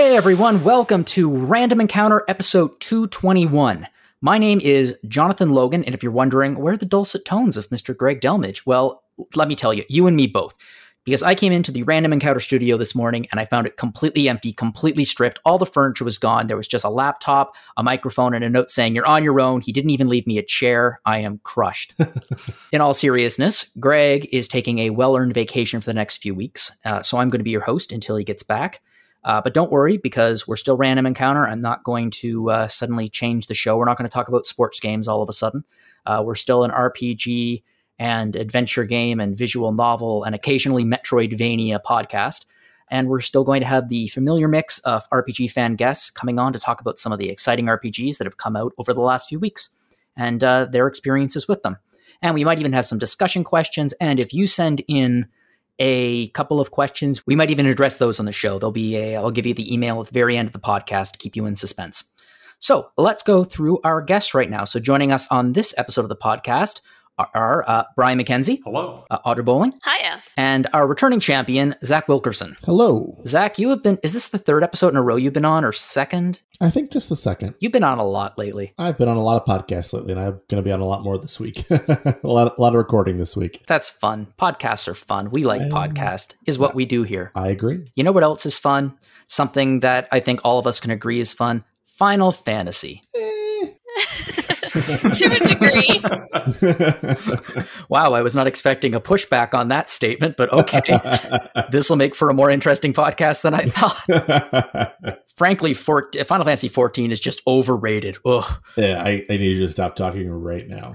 Hey everyone, welcome to Random Encounter episode 221. My name is Jonathan Logan, and if you're wondering where are the dulcet tones of Mr. Greg Delmage, well, let me tell you, you and me both. Because I came into the Random Encounter studio this morning and I found it completely empty, completely stripped. All the furniture was gone. There was just a laptop, a microphone, and a note saying, You're on your own. He didn't even leave me a chair. I am crushed. In all seriousness, Greg is taking a well earned vacation for the next few weeks. Uh, so I'm going to be your host until he gets back. Uh, but don't worry because we're still random encounter. I'm not going to uh, suddenly change the show. We're not going to talk about sports games all of a sudden. Uh, we're still an RPG and adventure game and visual novel and occasionally Metroidvania podcast. And we're still going to have the familiar mix of RPG fan guests coming on to talk about some of the exciting RPGs that have come out over the last few weeks and uh, their experiences with them. And we might even have some discussion questions. And if you send in a couple of questions. We might even address those on the show. There'll be a, I'll give you the email at the very end of the podcast to keep you in suspense. So let's go through our guests right now. So joining us on this episode of the podcast are uh, Brian McKenzie. Hello. Uh, Audra Bowling. Hiya. And our returning champion, Zach Wilkerson. Hello. Zach, you have been, is this the third episode in a row you've been on or second? I think just the second. You've been on a lot lately. I've been on a lot of podcasts lately, and I'm going to be on a lot more this week. a lot, a lot of recording this week. That's fun. Podcasts are fun. We like Um, podcast. Is what we do here. I agree. You know what else is fun? Something that I think all of us can agree is fun. Final Fantasy. to a degree. Wow, I was not expecting a pushback on that statement, but okay. this will make for a more interesting podcast than I thought. Frankly, for, Final Fantasy 14 is just overrated. Ugh. yeah, I, I need you to stop talking right now.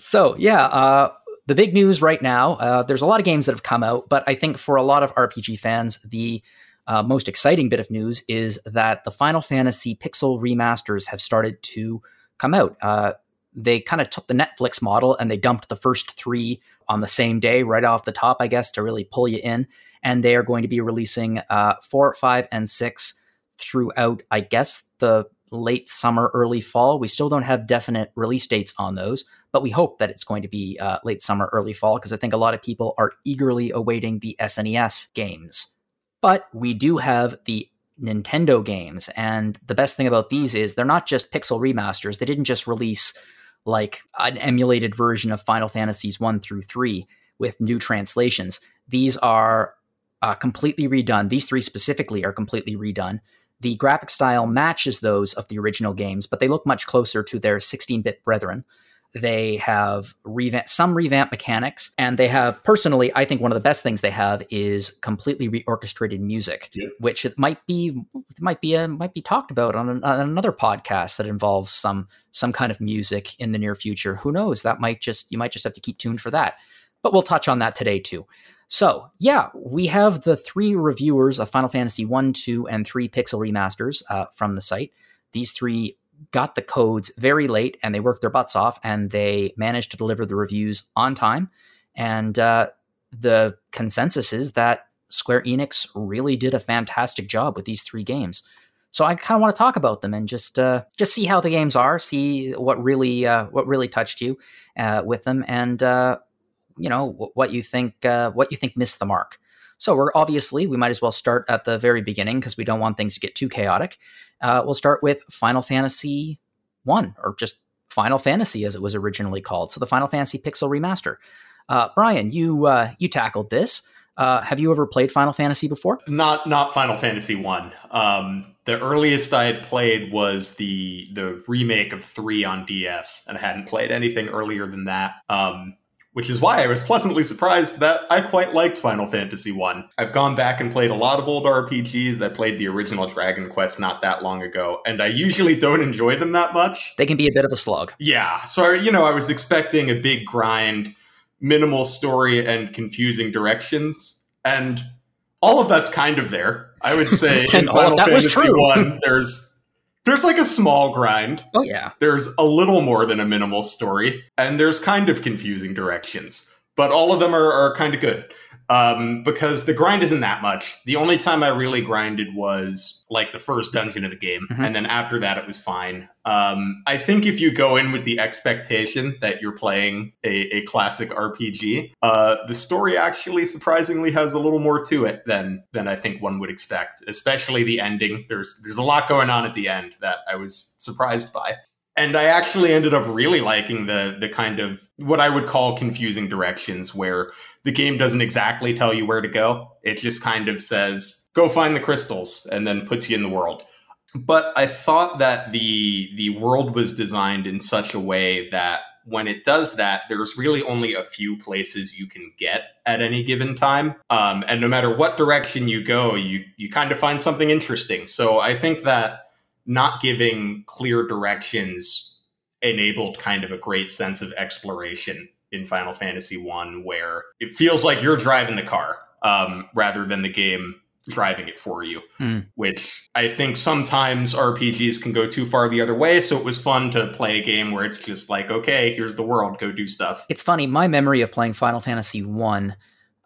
So, yeah, uh, the big news right now uh, there's a lot of games that have come out, but I think for a lot of RPG fans, the uh, most exciting bit of news is that the Final Fantasy Pixel remasters have started to come out. Uh, they kind of took the Netflix model and they dumped the first three on the same day, right off the top, I guess, to really pull you in. And they are going to be releasing uh, four, five, and six throughout, I guess, the late summer, early fall. We still don't have definite release dates on those, but we hope that it's going to be uh, late summer, early fall, because I think a lot of people are eagerly awaiting the SNES games. But we do have the Nintendo games, and the best thing about these is they're not just pixel remasters. They didn't just release like an emulated version of Final Fantasies 1 through 3 with new translations. These are uh, completely redone. These three specifically are completely redone. The graphic style matches those of the original games, but they look much closer to their 16 bit brethren. They have revamp, some revamp mechanics, and they have personally, I think one of the best things they have is completely reorchestrated music, Yeah. which it might be might be a, might be talked about on, an, on another podcast that involves some some kind of music in the near future. Who knows? That might just you might just have to keep tuned for that. But we'll touch on that today too. So, yeah, we have the three reviewers of Final Fantasy 1, 2, and 3 pixel remasters uh, from the site. These three got the codes very late and they worked their butts off and they managed to deliver the reviews on time. And uh, the consensus is that Square Enix really did a fantastic job with these three games. So I kind of want to talk about them and just uh, just see how the games are, see what really uh, what really touched you uh, with them, and uh, you know wh- what you think uh, what you think missed the mark. So we're obviously we might as well start at the very beginning because we don't want things to get too chaotic. Uh, we'll start with Final Fantasy One or just Final Fantasy as it was originally called. So the Final Fantasy Pixel Remaster. Uh, Brian, you uh, you tackled this. Uh, have you ever played Final Fantasy before? Not not Final Fantasy One. Um, the earliest I had played was the the remake of three on DS, and I hadn't played anything earlier than that. Um, which is why I was pleasantly surprised that I quite liked Final Fantasy One. I've gone back and played a lot of old RPGs. I played the original Dragon Quest not that long ago, and I usually don't enjoy them that much. They can be a bit of a slug. Yeah, so you know, I was expecting a big grind, minimal story, and confusing directions, and all of that's kind of there. I would say in And all of Final was Fantasy true. One, there's there's like a small grind. Oh yeah, There's a little more than a minimal story, and there's kind of confusing directions, but all of them are, are kind of good. Um, because the grind isn't that much. The only time I really grinded was like the first dungeon of the game, Mhm. and then after that it was fine. Um, I think if you go in with the expectation that you're playing a, a classic RPG, uh, the story actually surprisingly has a little more to it than than I think one would expect. Especially the ending. There's there's a lot going on at the end that I was surprised by. And I actually ended up really liking the the kind of what I would call confusing directions where the game doesn't exactly tell you where to go. It just kind of says, go find the crystals, and then puts you in the world. But I thought that the the world was designed in such a way that when it does that, there's really only a few places you can get at any given time. Um, and no matter what direction you go, you you kind of find something interesting. So I think that not giving clear directions enabled kind of a great sense of exploration in Final Fantasy One, where it feels like you're driving the car um, rather than the game driving it for you. Hmm. Which I think sometimes RPGs can go too far the other way. So it was fun to play a game where it's just like, okay, here's the world, go do stuff. It's funny. My memory of playing Final Fantasy One,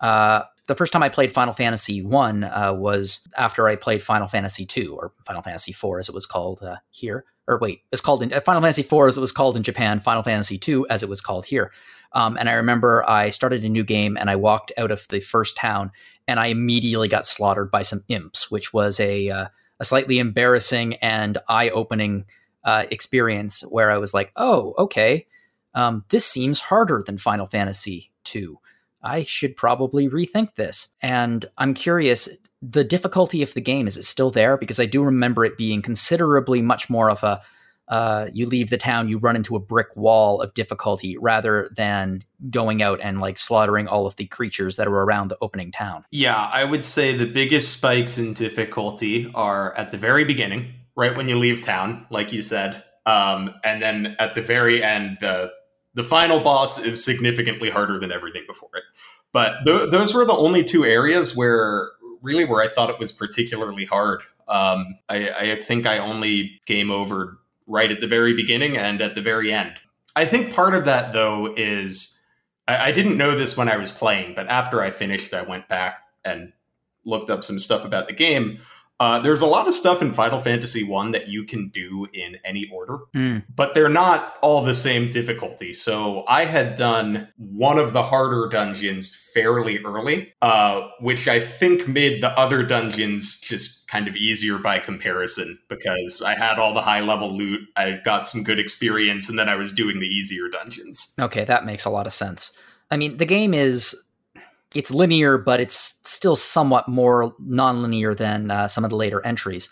uh, the first time I played Final Fantasy One uh, was after I played Final Fantasy Two or Final Fantasy Four, as it was called uh, here. Or wait, it's called in uh, Final Fantasy Four as it was called in Japan. Final Fantasy Two as it was called here. Um, and I remember I started a new game and I walked out of the first town and I immediately got slaughtered by some imps, which was a uh, a slightly embarrassing and eye opening uh, experience where I was like, oh, okay, um, this seems harder than Final Fantasy II. I should probably rethink this. And I'm curious, the difficulty of the game, is it still there? Because I do remember it being considerably much more of a uh, you leave the town, you run into a brick wall of difficulty rather than going out and like slaughtering all of the creatures that are around the opening town. Yeah, I would say the biggest spikes in difficulty are at the very beginning, right when you leave town, like you said, um, and then at the very end, the the final boss is significantly harder than everything before it. But th- those were the only two areas where really where I thought it was particularly hard. Um, I, I think I only game over right at the very beginning and at the very end. I think part of that though is I, I didn't know this when I was playing, but after I finished, I went back and looked up some stuff about the game. Uh, there's a lot of stuff in Final Fantasy One that you can do in any order, Mm. but they're not all the same difficulty. So I had done one of the harder dungeons fairly early, uh, which I think made the other dungeons just kind of easier by comparison because I had all the high level loot, I got some good experience, and then I was doing the easier dungeons. Okay, that makes a lot of sense. I mean, the game is it's linear, but it's still somewhat more non-linear than uh, some of the later entries.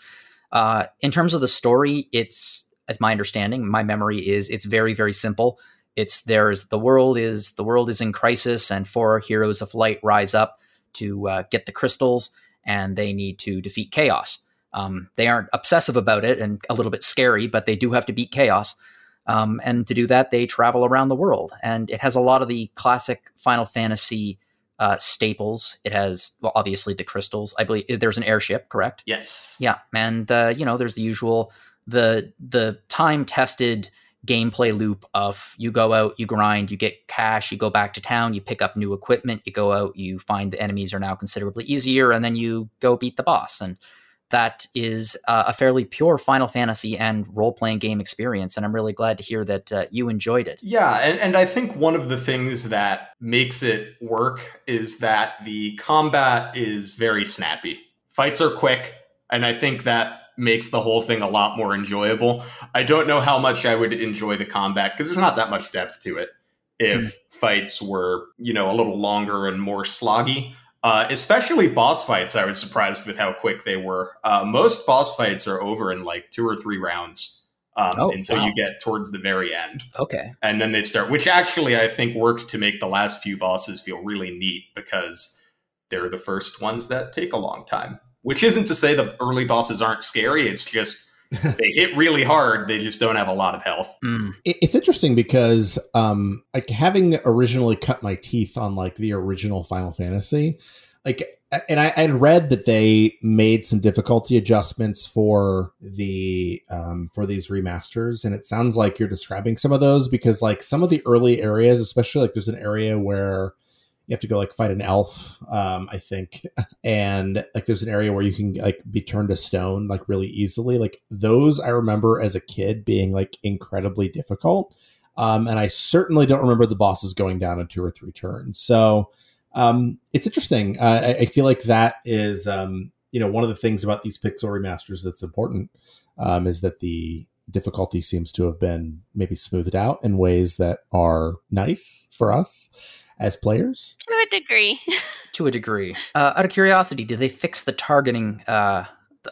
Uh, in terms of the story, it's as my understanding, my memory is it's very very simple. It's there's the world is the world is in crisis, and four heroes of light rise up to uh, get the crystals, and they need to defeat chaos. Um, they aren't obsessive about it and a little bit scary, but they do have to beat chaos. Um, and to do that, they travel around the world, and it has a lot of the classic Final Fantasy uh, staples. It has, well, obviously the crystals. I believe there's an airship, correct? Yes. Yeah, and uh, you know, there's the usual the the time tested gameplay loop of you go out, you grind, you get cash, you go back to town, you pick up new equipment, you go out, you find the enemies are now considerably easier, and then you go beat the boss. And that is uh, a fairly pure Final Fantasy and role playing game experience. And I'm really glad to hear that uh, you enjoyed it. Yeah, and, and I think one of the things that makes it work is that the combat is very snappy. Fights are quick, and I think that makes the whole thing a lot more enjoyable. I don't know how much I would enjoy the combat because there's not that much depth to it if fights were, you know, a little longer and more sloggy. Uh, especially boss fights, I was surprised with how quick they were. Uh, most boss fights are over in like two or three rounds um, Oh, until wow. you get towards the very end Okay. and then they start which actually i think worked to make the last few bosses feel really neat because they're the first ones that take a long time which isn't to say the early bosses aren't scary it's just they hit really hard they just don't have a lot of health Mm. It's interesting because um like having originally cut my teeth on like the original final fantasy like and i had read that they made some difficulty adjustments for the um for these remasters and it sounds like you're describing some of those because like some of the early areas especially like there's an area where you have to go like fight an elf, um, I think, and like there's an area where you can like be turned to stone like really easily. Like those, I remember as a kid being like incredibly difficult, um, and I certainly don't remember the bosses going down in two or three turns. So um, it's interesting. Uh, I, I, feel like that is um, you know one of the things about these pixel remasters that's important um, is that the difficulty seems to have been maybe smoothed out in ways that are nice for us as players? To a degree. to a degree. Uh, out of curiosity, did they fix the targeting? Uh,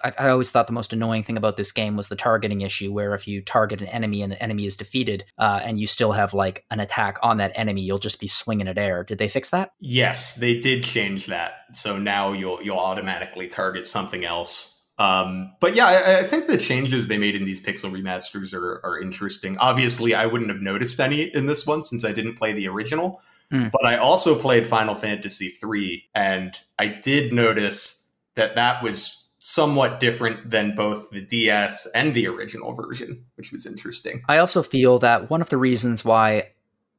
I, I, always thought the most annoying thing about this game was the targeting issue, where if you target an enemy and the enemy is defeated, uh, and you still have like an attack on that enemy, you'll just be swinging at air. Did they fix that? Yes, they did change that. So now you'll you'll automatically target something else um, but yeah, I, I, think the changes they made in these pixel remasters are, are interesting. Obviously, I wouldn't have noticed any in this one since I didn't play the original. Mm. But I also played Final Fantasy III, and I did notice that that was somewhat different than both the DS and the original version, which was interesting. I also feel that one of the reasons why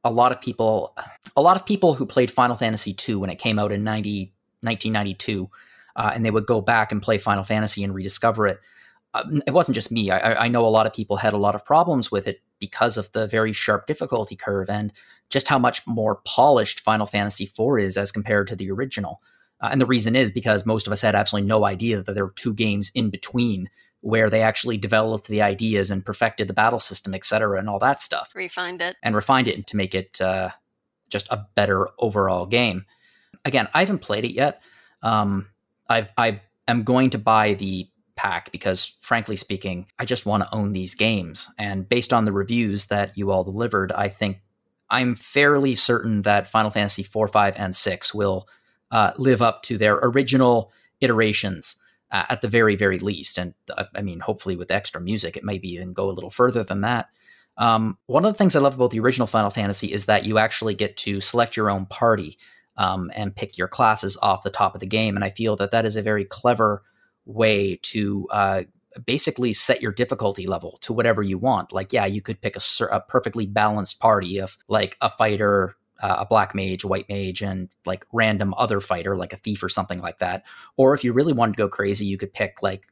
a lot of people, a lot of people who played Final Fantasy II when it came out in 90, 1992, uh, and they would go back and play Final Fantasy and rediscover it. Uh, it wasn't just me. I, I know a lot of people had a lot of problems with it because of the very sharp difficulty curve and just how much more polished Final Fantasy IV is as compared to the original. Uh, and the reason is because most of us had absolutely no idea that there were two games in between where they actually developed the ideas and perfected the battle system, et cetera, and all that stuff. Refined it. And refined it to make it uh, just a better overall game. Again, I haven't played it yet. Um, I, I am going to buy the pack because, frankly speaking, I just want to own these games. And based on the reviews that you all delivered, I think I'm fairly certain that Final Fantasy 4, 5, and 6 will uh, live up to their original iterations uh, at the very, very least. And uh, I mean, hopefully with extra music, it may even go a little further than that. Um, one of the things I love about the original Final Fantasy is that you actually get to select your own party um, and pick your classes off the top of the game. And I feel that that is a very clever way to uh, basically set your difficulty level to whatever you want. Like, yeah, you could pick a, a perfectly balanced party of like a fighter, uh, a black mage, white mage, and like random other fighter, like a thief or something like that. Or if you really wanted to go crazy, you could pick like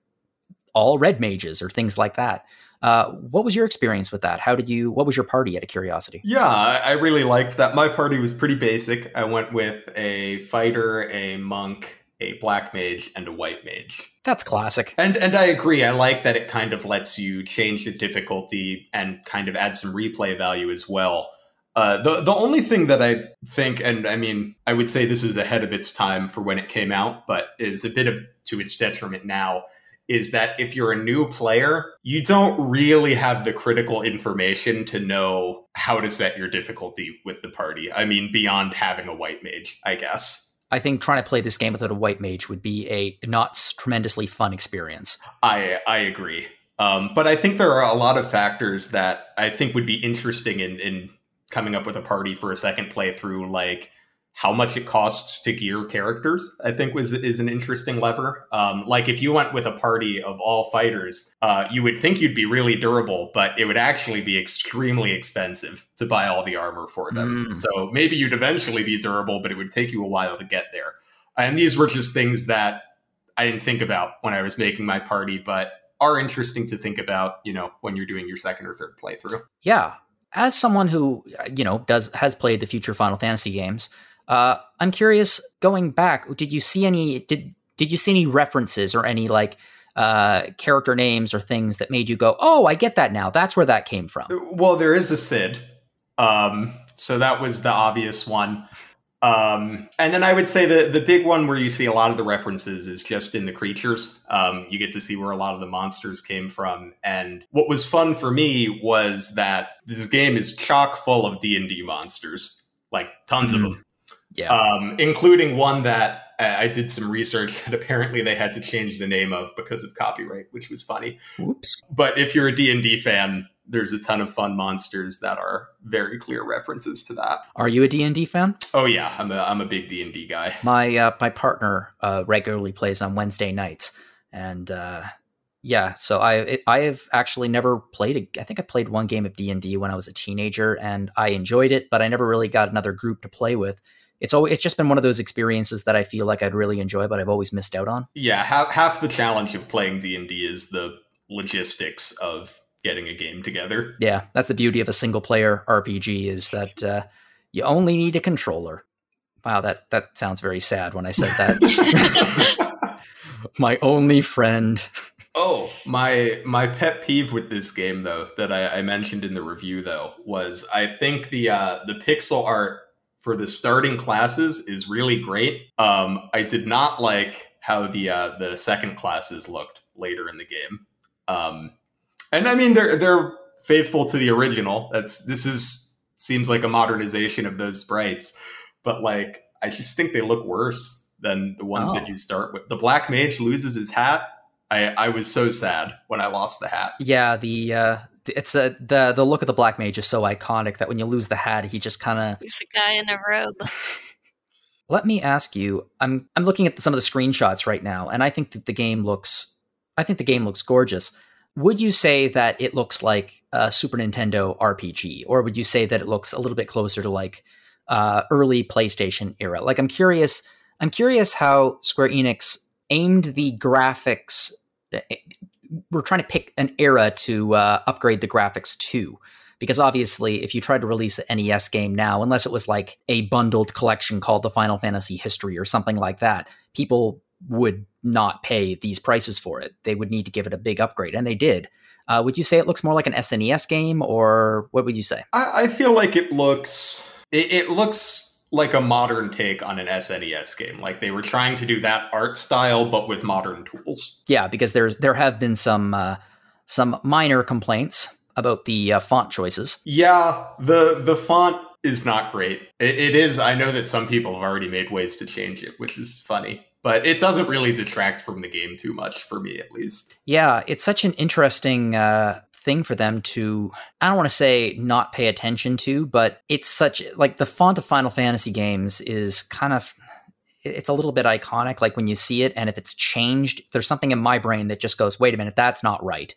all red mages or things like that. Uh, what was your experience with that? How did you? What was your party? Out of curiosity. Yeah, I really liked that. My party was pretty basic. I went with a fighter, a monk, a black mage, and a white mage. That's classic. And and I agree. I like that it kind of lets you change the difficulty and kind of add some replay value as well. Uh, the the only thing that I think, and I mean, I would say this was ahead of its time for when it came out, but is a bit of to its detriment now, is that if you're a new player, you don't really have the critical information to know how to set your difficulty with the party. I mean, beyond having a white mage, I guess. I think trying to play this game without a white mage would be a not tremendously fun experience. I I agree. Um, but I think there are a lot of factors that I think would be interesting in, in coming up with a party for a second playthrough, like how much it costs to gear characters, I think was is an interesting lever. Um, like if you went with a party of all fighters, uh, you would think you'd be really durable, but it would actually be extremely expensive to buy all the armor for them. Mm. So maybe you'd eventually be durable, but it would take you a while to get there. And these were just things that I didn't think about when I was making my party, but are interesting to think about, you know, when you're doing your second or third playthrough. Yeah. As someone who, you know, does has played the future Final Fantasy games, uh, I'm curious, going back, did you see any did did you see any references or any like uh, character names or things that made you go, "Oh, I get that now. That's where that came from." Well, there is a Cid, um, so that was the obvious one. Um, and then I would say the the big one where you see a lot of the references is just in the creatures. Um, you get to see where a lot of the monsters came from. And what was fun for me was that this game is chock full of D and D monsters, like tons mm-hmm. of them. Yeah. Um, including one that I did some research that apparently they had to change the name of because of copyright, which was funny. Oops. But if you're a D&D fan, there's a ton of fun monsters that are very clear references to that. Are you a D&D fan? Oh yeah, I'm a I'm a big D&D guy. My uh, my partner uh, regularly plays on Wednesday nights and uh, yeah, so I it, I have actually never played. A, I think I played one game of D and D when I was a teenager, and I enjoyed it, but I never really got another group to play with it's always it's just been one of those experiences that I feel like I'd really enjoy, but I've always missed out on. Yeah, half, half the challenge of playing D and D is the logistics of getting a game together. Yeah, that's the beauty of a single player RPG is that uh, you only need a controller. Wow, that that sounds very sad when I said that. my only friend. Oh, my my pet peeve with this game though that I, I mentioned in the review though was I think the uh, the pixel art for the starting classes is really great. Um, I did not like how the uh, the second classes looked later in the game. Um, and I mean they're they're faithful to the original. That's this is seems like a modernization of those sprites, but like I just think they look worse than the ones oh. that you start with. The black mage loses his hat. I I was so sad when I lost the hat. Yeah, the uh it's a the the look of the black mage is so iconic that when you lose the hat, he just kind of he's a guy in a robe. Let me ask you. I'm I'm looking at some of the screenshots right now, and I think that the game looks. I think the game looks gorgeous. Would you say that it looks like a Super Nintendo RPG, or would you say that it looks a little bit closer to like uh, early PlayStation era? Like, I'm curious. I'm curious how Square Enix aimed the graphics eh, we're trying to pick an era to uh, upgrade the graphics to. Because obviously, if you tried to release an NES game now, unless it was like a bundled collection called the Final Fantasy History or something like that, people would not pay these prices for it. They would need to give it a big upgrade, and they did. Uh, would you say it looks more like an SNES game, or what would you say? I, I feel like it looks. It, it looks like a modern take on an SNES game. Like they were trying to do that art style, but with modern tools. Yeah, because there's there have been some uh, some minor complaints about the uh, font choices. Yeah, the the font is not great. It, it is. I know that some people have already made ways to change it, which is funny. But it doesn't really detract from the game too much for me, at least. Yeah, it's such an interesting uh, thing for them to I don't want to say not pay attention to, but it's such like the font of Final Fantasy games is kind of it's a little bit iconic like when you see it and if it's changed there's something in my brain that just goes wait a minute that's not right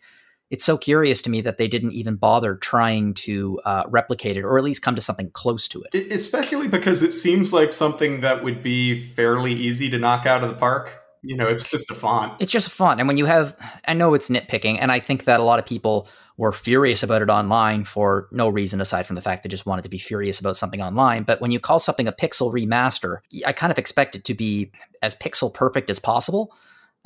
it's so curious to me that they didn't even bother trying to uh, replicate it or at least come to something close to it. Especially because it seems like something that would be fairly easy to knock out of the park you know, it's just a font. It's just a font. And when you have, I know it's nitpicking, and I think that a lot of people were furious about it online for no reason aside from the fact they just wanted to be furious about something online. But when you call something a pixel remaster, I kind of expect it to be as pixel perfect as possible.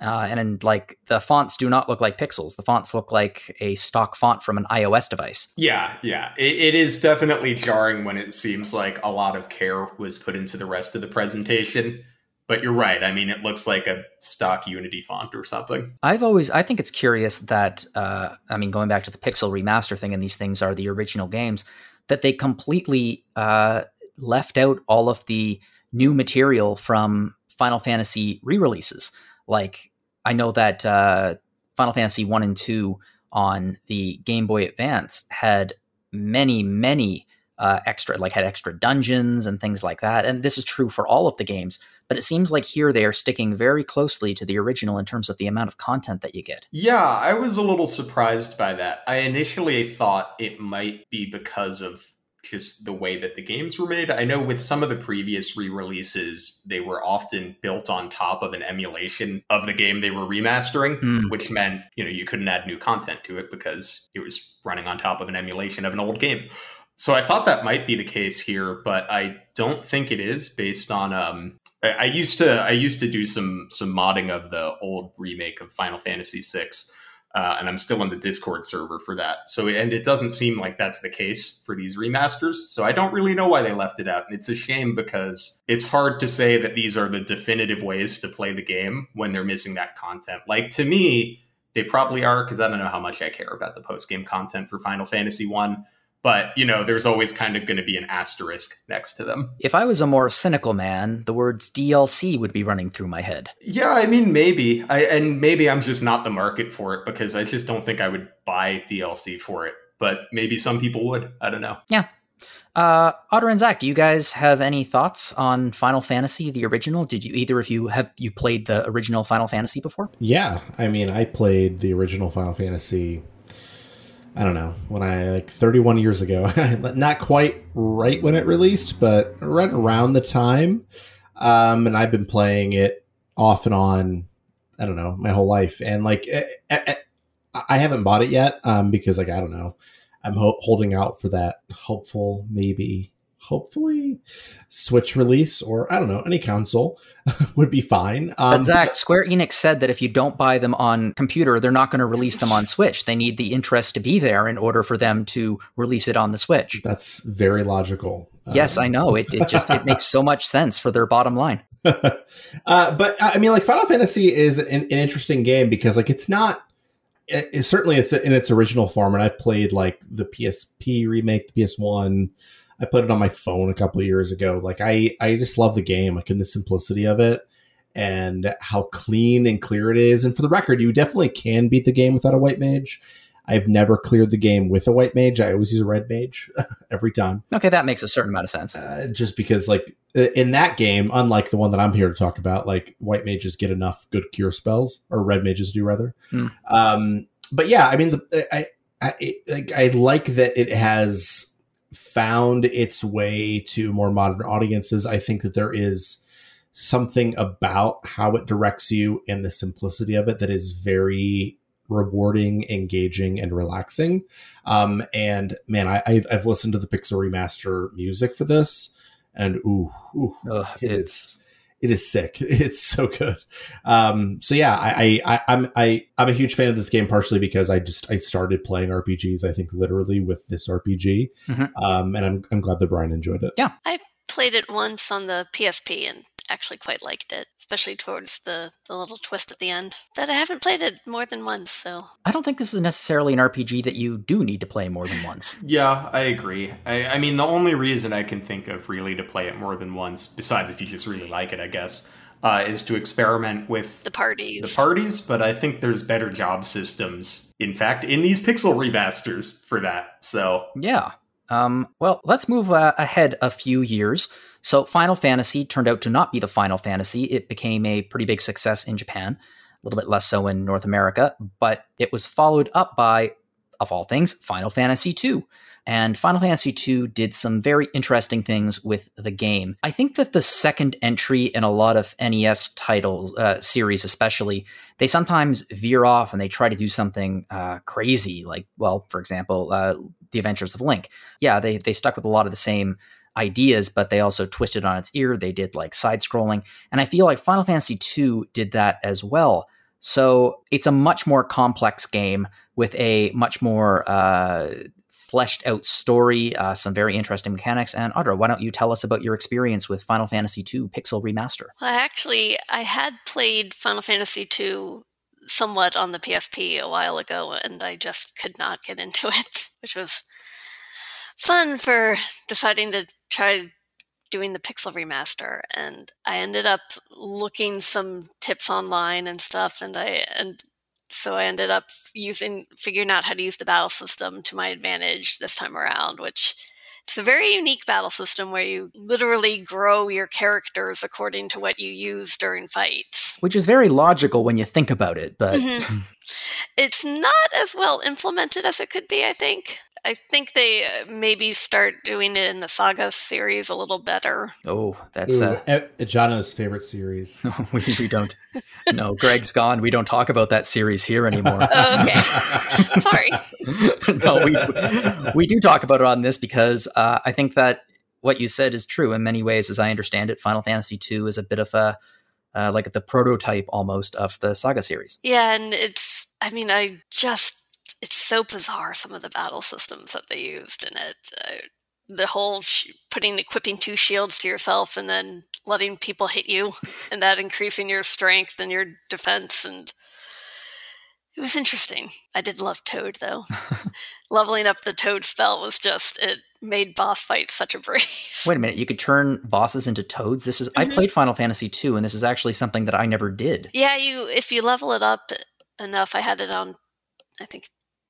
Uh, and in, like the fonts do not look like pixels. The fonts look like a stock font from an iOS device. Yeah, yeah. it, it is definitely jarring when it seems like a lot of care was put into the rest of the presentation but you're right. I mean, it looks like a stock Unity font or something. I've always, I think it's curious that, uh, I mean, going back to the Pixel remaster thing, and these things are the original games, that they completely uh, left out all of the new material from Final Fantasy re-releases. Like, I know that uh, Final Fantasy one and two on the Game Boy Advance had many, many uh, extra, like had extra dungeons and things like that. And this is true for all of the games, but it seems like here they are sticking very closely to the original in terms of the amount of content that you get. Yeah, I was a little surprised by that. I initially thought it might be because of just the way that the games were made. I know with some of the previous re-releases, they were often built on top of an emulation of the game they were remastering, mm. which meant, you know, you couldn't add new content to it because it was running on top of an emulation of an old game. So I thought that might be the case here, but I don't think it is based on um I, used to I used to do some some modding of the old remake of Final Fantasy VI, uh, and I'm still on the Discord server for that. So and it doesn't seem like that's the case for these remasters. So I don't really know why they left it out, and it's a shame because it's hard to say that these are the definitive ways to play the game when they're missing that content. Like to me, they probably are because I don't know how much I care about the post game content for Final Fantasy One but you know there's always kind of going to be an asterisk next to them. If i was a more cynical man the words dlc would be running through my head. Yeah i mean maybe. I and maybe i'm just not the market for it because i just don't think i would buy dlc for it but maybe some people would. I don't know. Yeah. Uh, Audra and Zach, do you guys have any thoughts on Final Fantasy, the original? Did you either of you have you played the original Final Fantasy before? Yeah, I mean, I played the original Final Fantasy I don't know when I like 31 years ago, not quite right when it released, but right around the time. Um, and I've been playing it off and on. I don't know my whole life, and like I, eh, eh, eh, I haven't bought it yet um, because like I don't know. I'm ho- holding out for that hopeful maybe hopefully Switch release or I don't know any console would be fine. Um, but Zach, Square Enix said that if you don't buy them on computer, they're not going to release them on Switch. They need the interest to be there in order for them to release it on the Switch. That's very logical. Yes, um, I know. It, it just it makes so much sense for their bottom line. uh, but I mean, like Final Fantasy is an, an interesting game because like it's not. It, it, certainly, it's in its original form, and I've played like the PSP remake, the PS One I put it on my phone a couple years ago. Like I, I just love the game, like in the simplicity of it and how clean and clear it is. And for the record, you definitely can beat the game without a white mage. I've never cleared the game with a white mage. I always use a red mage every time. Okay, that makes a certain amount of sense. Uh, just because, like, in that game, unlike the one that I'm here to talk about, like, white mages get enough good cure spells, or red mages do rather. Mm. Um, but yeah, I mean, the, I, I, like, I like that it has found its way to more modern audiences. I think that there is something about how it directs you and the simplicity of it that is very rewarding, engaging, and relaxing. Um, and man, I, I've, I've, listened to the Pixel Remaster music for this, and ooh, ooh Ugh, it is it is sick. It's so good. Um, so yeah, I, I, I'm I I'm a huge fan of this game partially because I just I started playing RPGs. I think literally with this RPG, mm-hmm. um, and I'm I'm glad that Brian enjoyed it. Yeah, I played it once on the PSP and actually quite liked it, especially towards the, the little twist at the end. But I haven't played it more than once, so. I don't think this is necessarily an RPG that you do need to play more than once. yeah, I agree. I, I mean, the only reason I can think of really to play it more than once, besides if you just really like it, I guess, uh, is to experiment with the parties. The parties, but I think there's better job systems, in fact, in these pixel remasters for that. So yeah. Um, well, let's move uh, ahead a few years. So, Final Fantasy turned out to not be the Final Fantasy. It became a pretty big success in Japan, a little bit less so in North America, but it was followed up by, of all things, Final Fantasy II. And Final Fantasy II did some very interesting things with the game. I think that the second entry in a lot of NES titles, uh, series especially, they sometimes veer off and they try to do something uh, crazy. Like, well, for example, uh, The Adventures of Link. Yeah, they, they stuck with a lot of the same ideas, but they also twisted on its ear. They did like side scrolling. And I feel like Final Fantasy II did that as well. So it's a much more complex game with a much more uh, fleshed out story, uh, some very interesting mechanics. And Audra, why don't you tell us about your experience with Final Fantasy II Pixel Remaster? Well, actually, I had played Final Fantasy II somewhat on the PSP a while ago, and I just could not get into it, which was fun for deciding to try doing the pixel remaster and i ended up looking some tips online and stuff and i and so i ended up using figuring out how to use the battle system to my advantage this time around which it's a very unique battle system where you literally grow your characters according to what you use during fights. Which is very logical when you think about it, but. Mm-hmm. it's not as well implemented as it could be, I think. I think they uh, maybe start doing it in the Saga series a little better. Oh, that's Ooh, uh, Jono's favorite series. we, we don't. no, Greg's gone. We don't talk about that series here anymore. oh, okay, sorry. no, we we do talk about it on this because uh, I think that what you said is true in many ways. As I understand it, Final Fantasy II is a bit of a uh, like the prototype almost of the Saga series. Yeah, and it's. I mean, I just it's so bizarre some of the battle systems that they used in it. Uh, the whole sh- putting equipping two shields to yourself and then letting people hit you, and that increasing your strength and your defense, and it was interesting. I did love Toad though. Leveling up the Toad spell was just it made boss fights such a breeze. Wait a minute, you could turn bosses into toads. This is mm-hmm. I played Final Fantasy 2 and this is actually something that I never did. Yeah, you if you level it up enough, I had it on I think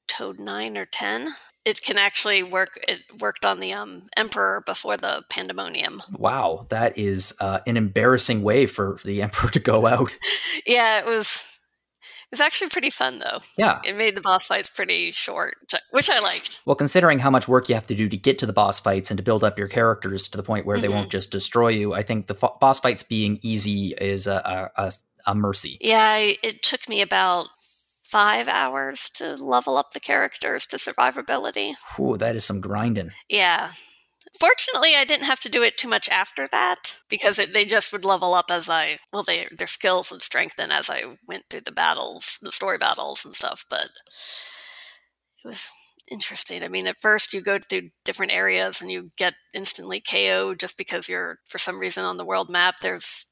Toad 9 or 10. It can actually work. It worked on the um, Emperor before the Pandemonium. Wow, that is uh, an embarrassing way for, the Emperor to go out. yeah, it was It was actually pretty fun though. Yeah. It made the boss fights pretty short, which I liked. Well, considering how much work you have to do to get to the boss fights and to build up your characters to the point where they Mhm. won't just destroy you, I think the f- boss fights being easy is a, a, a, a mercy. Yeah, it took me about five hours to level up the characters to survivability. Whew, that is some grinding. Yeah. Fortunately, I didn't have to do it too much after that because it, they just would level up as I, well, they, their skills would strengthen as I went through the battles, the story battles and stuff. But it was interesting. I mean, at first you go through different areas and you get instantly KO just because you're, for some reason, on the world map. There's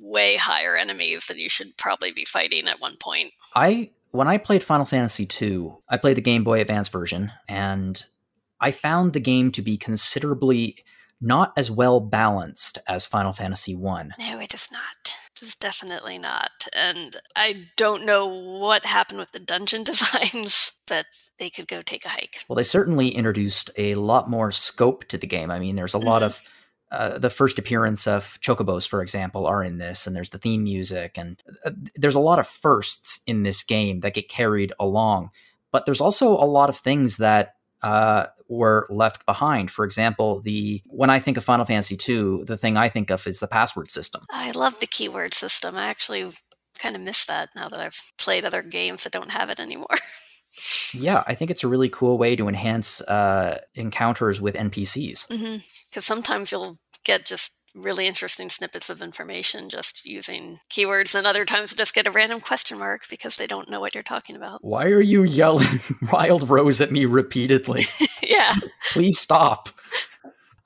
way higher enemies than you should probably be fighting at one point. I when I played Final Fantasy II, I played the Game Boy Advance version, and I found the game to be considerably not as well balanced as Final Fantasy One. No, it is not. It is definitely not. And I don't know what happened with the dungeon designs, but they could go take a hike. Well, they certainly introduced a lot more scope to the game. I mean, there's a lot Mhm. of uh, the first appearance of chocobos, for example, are in this, and there's the theme music, and uh, there's a lot of firsts in this game that get carried along. But there's also a lot of things that uh, were left behind. For example, the when I think of Final Fantasy II, the thing I think of is the password system. I love the keyword system. I actually kind of miss that now that I've played other games that don't have it anymore. Yeah, I think it's a really cool way to enhance uh, encounters with NPCs. Because sometimes you'll get just really interesting snippets of information just using keywords, and other times just get a random question mark because they don't know what you're talking about. Why are you yelling Wild Rose at me repeatedly? yeah. Please stop.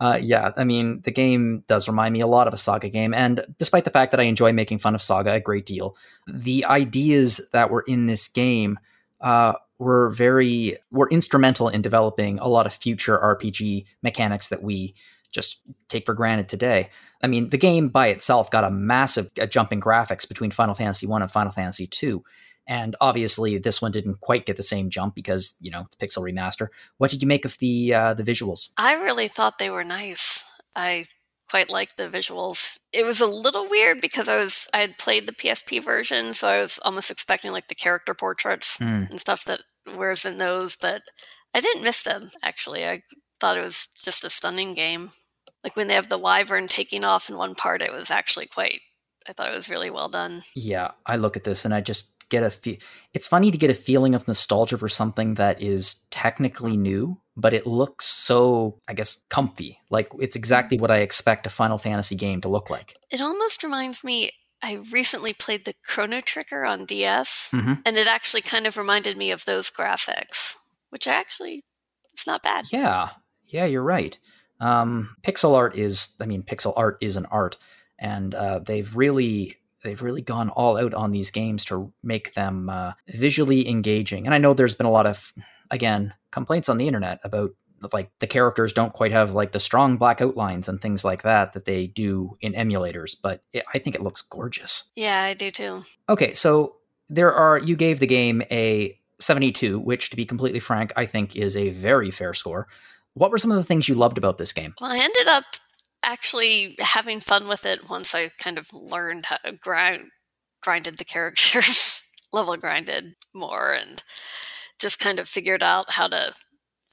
Uh, yeah, I mean, the game does remind me a lot of a Saga game, and despite the fact that I enjoy making fun of Saga a great deal, the ideas that were in this game uh, were very were instrumental in developing a lot of future RPG mechanics that we just take for granted today. I mean, the game by itself got a massive uh, jump in graphics between Final Fantasy 1 and Final Fantasy 2. And obviously this one didn't quite get the same jump because, you know, the pixel remaster. What did you make of the uh, the visuals? I really thought they were nice. I quite liked the visuals. It was a little weird because I was I had played the PSP version, so I was almost expecting like the character portraits Hmm. and stuff that was in those, but I didn't miss them actually. I thought it was just a stunning game. Like when they have the wyvern taking off in one part, it was actually quite I thought it was really well done. Yeah, I look at this and I just get a fe- it's funny to get a feeling of nostalgia for something that is technically new, but it looks so, I guess, comfy. Like it's exactly what I expect a Final Fantasy game to look like. It almost reminds me I recently played the Chrono Trigger on DS, Mhm. and it actually kind of reminded me of those graphics, which I actually it's not bad. Yeah, yeah, you're right. Um, pixel art is, I mean, pixel art is an art, and uh, they've really, they've really gone all out on these games to make them uh, visually engaging. And I know there's been a lot of, again, complaints on the internet about like the characters don't quite have like the strong black outlines and things like that that they do in emulators, but it, I think it looks gorgeous. Yeah, I do too. Okay, so there are you gave the game a 72, which to be completely frank, I think is a very fair score. What were some of the things you loved about this game? Well, I ended up actually having fun with it once I kind of learned how to grind, grinded the characters, level grinded more, and just kind of figured out how to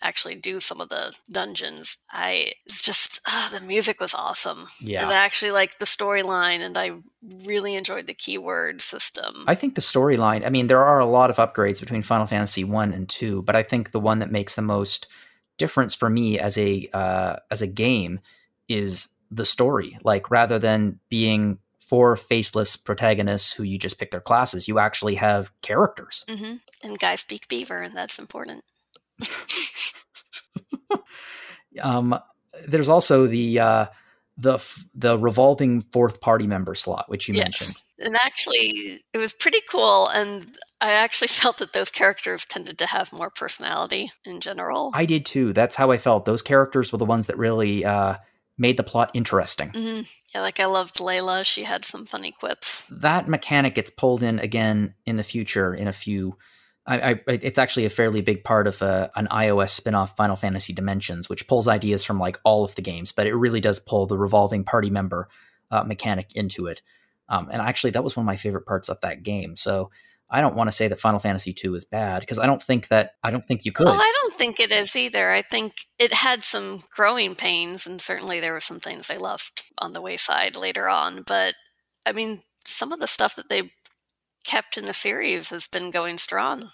actually do some of the dungeons. I it's just ah, the music was awesome. And I actually like the storyline, and I really enjoyed the keyword system. I think the storyline, I mean, there are a lot of upgrades between Final Fantasy 1 and 2, but I think the one that makes the most difference for me as a uh, as a game is the story. Like rather than being four faceless protagonists who you just pick their classes, you actually have characters. hmm And guys speak beaver, and that's important. Um, there's also the uh, the f- the revolving fourth party member slot, which you mentioned. And actually, it was pretty cool. And I actually felt that those characters tended to have more personality in general. I did too. That's how I felt. Those characters were the ones that really uh, made the plot interesting. hmm Yeah, like I loved Leila. She had some funny quips. That mechanic gets pulled in again in the future in a few. I, I, it's actually a fairly big part of uh an iOS spin-off, Final Fantasy Dimensions, which pulls ideas from like all of the games, but it really does pull the revolving party member uh, mechanic into it. Um, and actually, that was one of my favorite parts of that game. So I don't want to say that Final Fantasy II is bad because I don't think that I don't think you could. Well, I don't think it is either. I think it had some growing pains, and certainly there were some things they left on the wayside later on. But I mean, some of the stuff that they kept in the series has been going strong.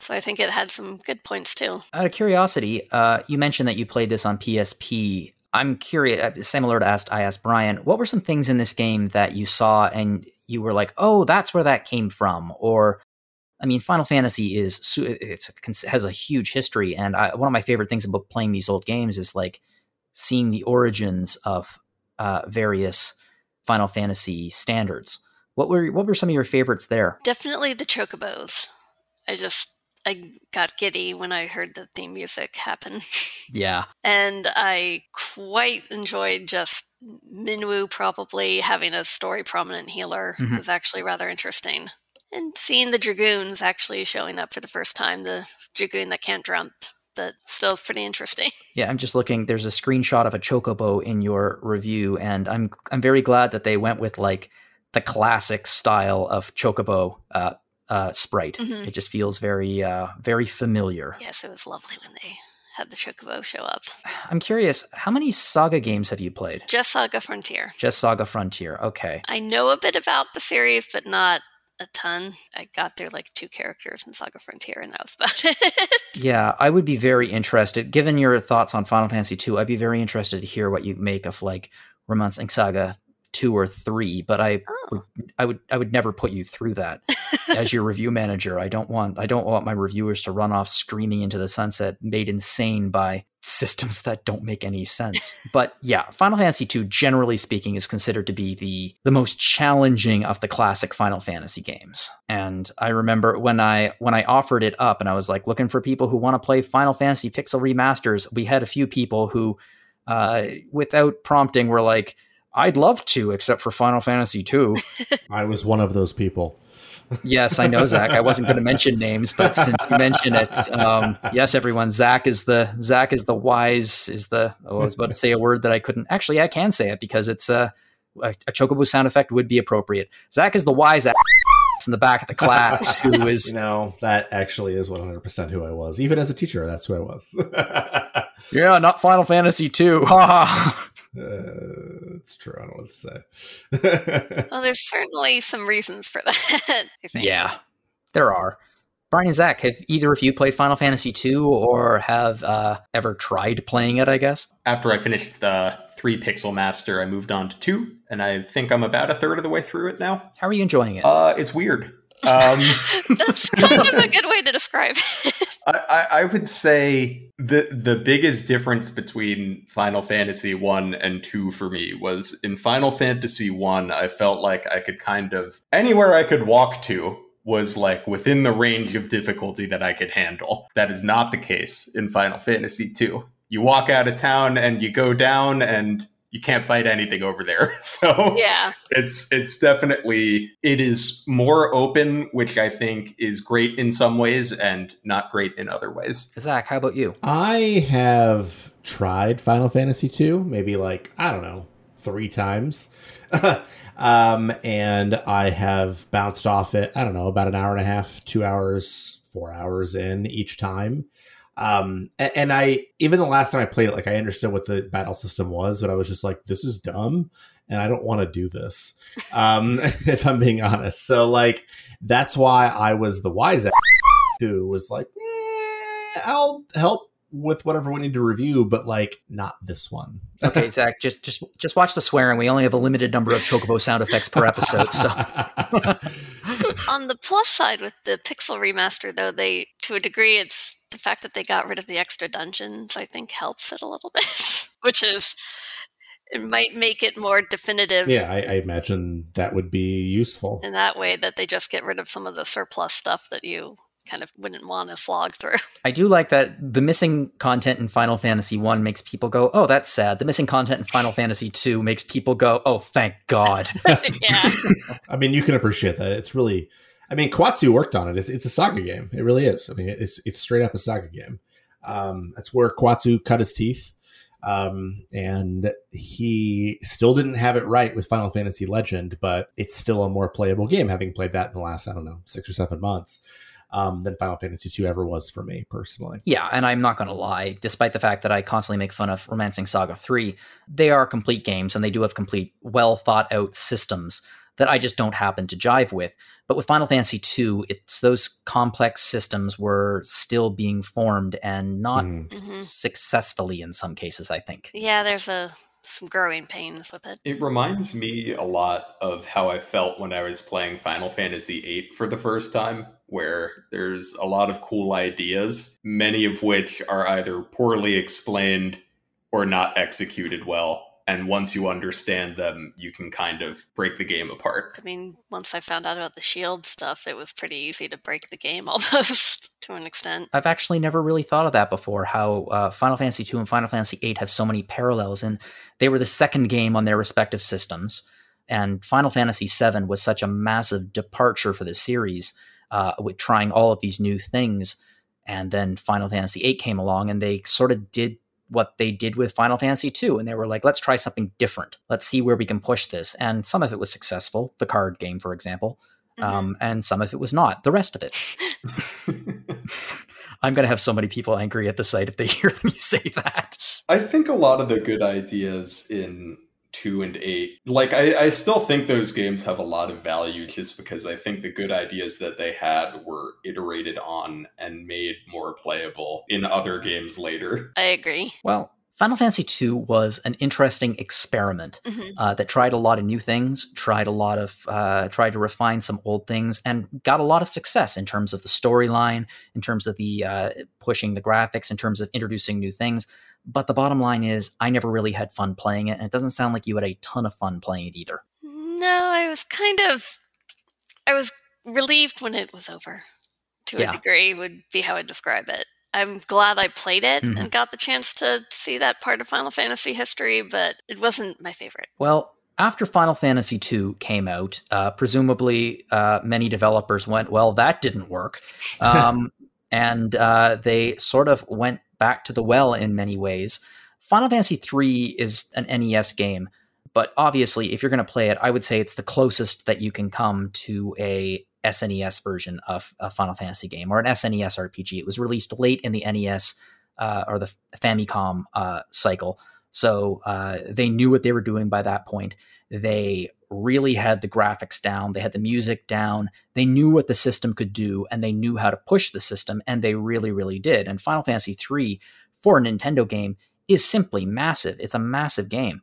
So I think it had some good points too. Out of curiosity, uh, you mentioned that you played this on PSP. I'm curious, uh, similar to asked, I asked Brian, what were some things in this game that you saw and you were like, oh, that's where that came from? Or, I mean, Final Fantasy is it's has a huge history, and I, one of my favorite things about playing these old games is like seeing the origins of uh, various Final Fantasy standards. What were what were some of your favorites there? Definitely the chocobos. I just I got giddy when I heard the theme music happen. Yeah. and I quite enjoyed just Minwu probably having a story prominent healer mm-hmm. was actually rather interesting. And seeing the Dragoons actually showing up for the first time, the Dragoon that can't jump, but still is pretty interesting. Yeah, I'm just looking. There's a screenshot of a chocobo in your review, and I'm I'm very glad that they went with like the classic style of chocobo uh, uh, sprite. Mm-hmm. It just feels very, uh, very familiar. Yes, it was lovely when they had the Chocobo show up. I'm curious, how many Saga games have you played? Just Saga Frontier. Just Saga Frontier. Okay. I know a bit about the series, but not a ton. I got through like two characters in Saga Frontier, and that was about it. yeah, I would be very interested. Given your thoughts on Final Fantasy II, I'd be very interested to hear what you make of like Romancing Saga two or three, but I oh. would, I would I would never put you through that as your review manager. I don't want I don't want my reviewers to run off screaming into the sunset, made insane by systems that don't make any sense. but yeah, Final Fantasy II, generally speaking, is considered to be the the most challenging of the classic Final Fantasy games. And I remember when I when I offered it up and I was like looking for people who want to play Final Fantasy Pixel remasters, we had a few people who uh, without prompting were like I'd love to, except for Final Fantasy II. I was one of those people. yes, I know Zach. I wasn't going to mention names, but since you mention it, um, yes, everyone. Zach is the Zach is the wise is the. Oh, I was about to say a word that I couldn't. Actually, I can say it because it's a a, a chocobo sound effect would be appropriate. Zach is the wise ass in the back of the class who is. you know that actually is one hundred percent who I was. Even as a teacher, that's who I was. yeah, not Final Fantasy two. Uh, it's true. I don't know what to say. well, there's certainly some reasons for that. Yeah, there are. Brian and Zach, have either of you played Final Fantasy II or have uh, ever tried playing it? I guess. After I finished the three Pixel Master, I moved on to two, and I think I'm about a third of the way through it now. How are you enjoying it? Uh, it's weird. Um, That's kind of a good way to describe it. I, I, would say the the biggest difference between Final Fantasy one and two for me was in Final Fantasy one, I felt like I could kind of anywhere I could walk to was like within the range of difficulty that I could handle. That is not the case in Final Fantasy two. You walk out of town and you go down and you can't fight anything over there. So yeah, it's it's definitely it is more open, which I think is great in some ways and not great in other ways. Zach, how about you? I have tried Final Fantasy II, maybe like I don't know three times. um, and I have bounced off it, I don't know, about an hour and a half, two hours, four hours in each time. Um, and, and, I even the last time I played it, like I understood what the battle system was, but I was just like, this is dumb, and I don't want to do this. Um, if I'm being honest, so like that's why I was the wise who was like, eh, I'll help with whatever we need to review, but like not this one. okay, Zach, just just just watch the swearing. We only have a limited number of chocobo sound effects per episode. So on the plus side with the Pixel remaster though, they to a degree it's the fact that they got rid of the extra dungeons, I think, helps it a little bit, which is it might make it more definitive. Yeah, I, I, imagine that would be useful in that way. That they just get rid of some of the surplus stuff that you kind of wouldn't want to slog through. I do like that the missing content in Final Fantasy 1 makes people go, "Oh, that's sad." The missing content in Final Fantasy 2 makes people go, "Oh, thank God." yeah. I mean, you can appreciate that. It's really I mean, Kawazu worked on it. It's, it's a saga game. It really is. I mean, it's it's straight up a saga game. Um, that's where Kawazu cut his teeth. Um, and he still didn't have it right with Final Fantasy Legend, but it's still a more playable game, having played that in the last, I don't know, six or seven months. Um, than Final Fantasy II ever was for me personally. Yeah, and I'm not going to lie, despite the fact that I constantly make fun of Romancing Saga 3, they are complete games and they do have complete, well thought out systems that I just don't happen to jive with. But with Final Fantasy II, it's those complex systems were still being formed and not Mm. Successfully in some cases, I think. Yeah, there's a some growing pains with it. It reminds me a lot of how I felt when I was playing Final Fantasy VIII for the first time, where there's a lot of cool ideas, many of which are either poorly explained or not executed well. And once you understand them, you can kind of break the game apart. I mean, once I found out about the shield stuff, it was pretty easy to break the game almost to an extent. I've actually never really thought of that before. How uh, Final Fantasy II and Final Fantasy VIII have so many parallels, and they were the second game on their respective systems. And Final Fantasy VII was such a massive departure for the series, uh, with trying all of these new things. And then Final Fantasy VIII came along, and they sort of did what they did with Final Fantasy II, and they were like, "Let's try something different. Let's see where we can push this." And some of it was successful. The card game, for example. Mhm. Um, and some of it was not. The rest of it. I'm going to have so many people angry at the site if they hear me say that. I think a lot of the good ideas in two and eight, like I, I still think those games have a lot of value just because I think the good ideas that they had were iterated on and made more playable in other games later. I agree. Well, Final Fantasy II was an interesting experiment Mhm. uh, that tried a lot of new things, tried a lot of, uh, tried to refine some old things, and got a lot of success in terms of the storyline, in terms of the uh, pushing the graphics, in terms of introducing new things. But the bottom line is, I never really had fun playing it, and it doesn't sound like you had a ton of fun playing it either. No, I was kind of. I was relieved when it was over. To Yeah. a degree, would be how I describe it. I'm glad I played it Mhm. and got the chance to see that part of Final Fantasy history, but it wasn't my favorite. Well, after Final Fantasy II came out, uh, presumably uh, many developers went, well, that didn't work. Um, and uh, they sort of went back to the well in many ways. Final Fantasy III is an NES game, but obviously, if you're going to play it, I would say it's the closest that you can come to a SNES version of a Final Fantasy game or an SNES RPG. It was released late in the NES uh, or the Famicom uh, cycle. So uh, they knew what they were doing by that point. They really had the graphics down, they had the music down, they knew what the system could do, and they knew how to push the system, and they really, really did. And Final Fantasy III, for a Nintendo game, is simply massive. It's a massive game.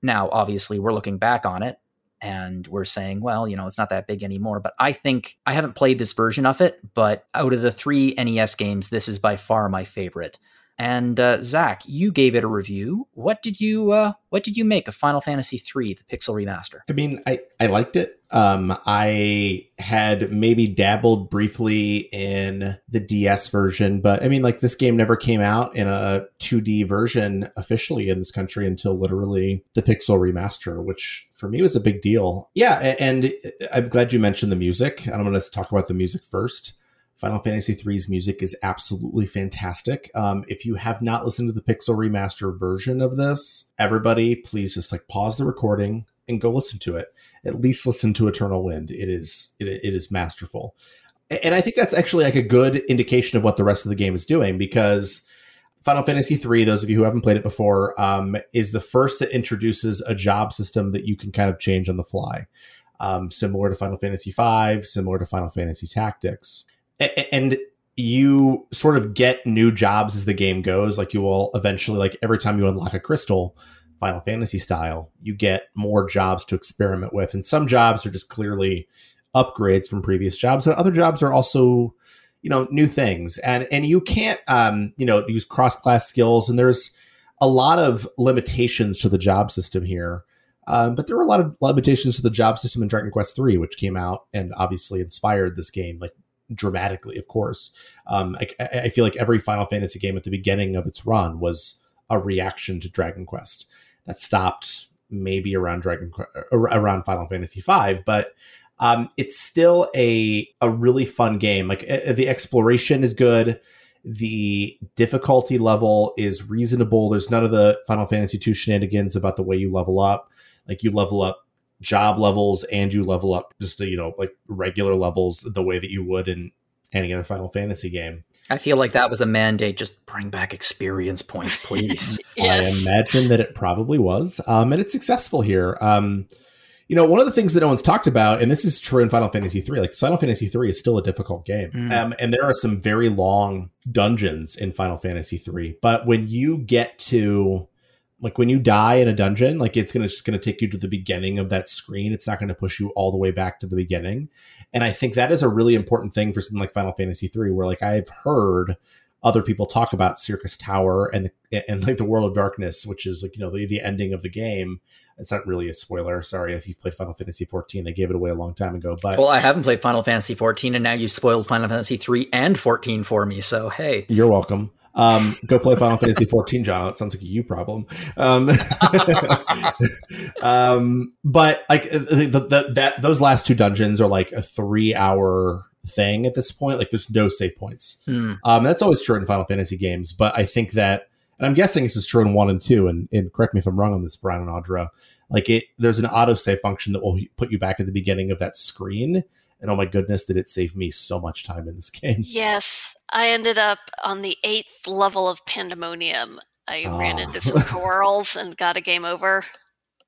Now, obviously, we're looking back on it and we're saying, well, you know, it's not that big anymore. But I think I haven't played this version of it, but out of the three NES games, this is by far my favorite. And uh, Zach, you gave it a review. What did you uh, What did you make of Final Fantasy III, the Pixel Remaster? I mean, I, I liked it. Um, I had maybe dabbled briefly in the DS version, but I mean, like this game never came out in a 2D version officially in this country until literally the Pixel remaster, which for me was a big deal. Yeah, and I'm glad you mentioned the music. I'm going to talk about the music first. Final Fantasy III's music is absolutely fantastic. Um, if you have not listened to the Pixel Remaster version of this, everybody, please just like pause the recording and go listen to it. At least listen to Eternal Wind. It is it, it is masterful, and I think that's actually like a good indication of what the rest of the game is doing because Final Fantasy III, those of you who haven't played it before, um, is the first that introduces a job system that you can kind of change on the fly, um, similar to Final Fantasy V, similar to Final Fantasy Tactics and you sort of get new jobs as the game goes. Like you will eventually like every time you unlock a crystal final fantasy style you get more jobs to experiment with. And some jobs are just clearly upgrades from previous jobs and other jobs are also you know new things. And and you can't um you know use cross class skills and there's a lot of limitations to the job system here. Um, but there were a lot of limitations to the job system in Dragon Quest III, which came out and obviously inspired this game. Like dramatically, of course. Um, I, I feel like every Final Fantasy game at the beginning of its run was a reaction to Dragon Quest. That stopped maybe around Dragon Que- around Final Fantasy V, but um, it's still a a really fun game. Like uh, the exploration is good. The difficulty level is reasonable. There's none of the Final Fantasy II shenanigans about the way you level up. Like you level up job levels and you level up just you know like regular levels the way that you would in any other Final Fantasy game. I feel like that was a mandate. Just bring back experience points, please. Yes. I imagine that it probably was, um, and it's successful here. Um, you know, one of the things that no one's talked about, and this is true in Final Fantasy three, like Final Fantasy three is still a difficult game, Mm. um, and there are some very long dungeons in Final Fantasy three. But when you get to like when you die in a dungeon, like it's gonna just gonna take you to the beginning of that screen. It's not gonna push you all the way back to the beginning. And I think that is a really important thing for something like Final Fantasy III, where like I've heard other people talk about Crystal Tower and and like the World of Darkness, which is like you know the, the ending of the game. It's not really a spoiler. Sorry if you've played Final Fantasy 14. They gave it away a long time ago, but well, I haven't played Final Fantasy 14, and now you spoiled Final Fantasy 3 and 14 for me. So hey, You're welcome. Um, go play Final Fantasy 14, John. It sounds like a you problem. Um, um, but like the, the, the, that those last two dungeons are like a three hour thing at this point. Like there's no save points. Hmm. Um, that's always true in Final Fantasy games, but I think that, and I'm guessing this is true in one and two. And, and correct me if I'm wrong on this, Brian and Audra. Like it, there's an autosave function that will put you back at the beginning of that screen. And oh my goodness, did it save me so much time in this game? Yes, I ended up on the eighth level of Pandemonium. I ran Ah. into some quarrels and got a game over.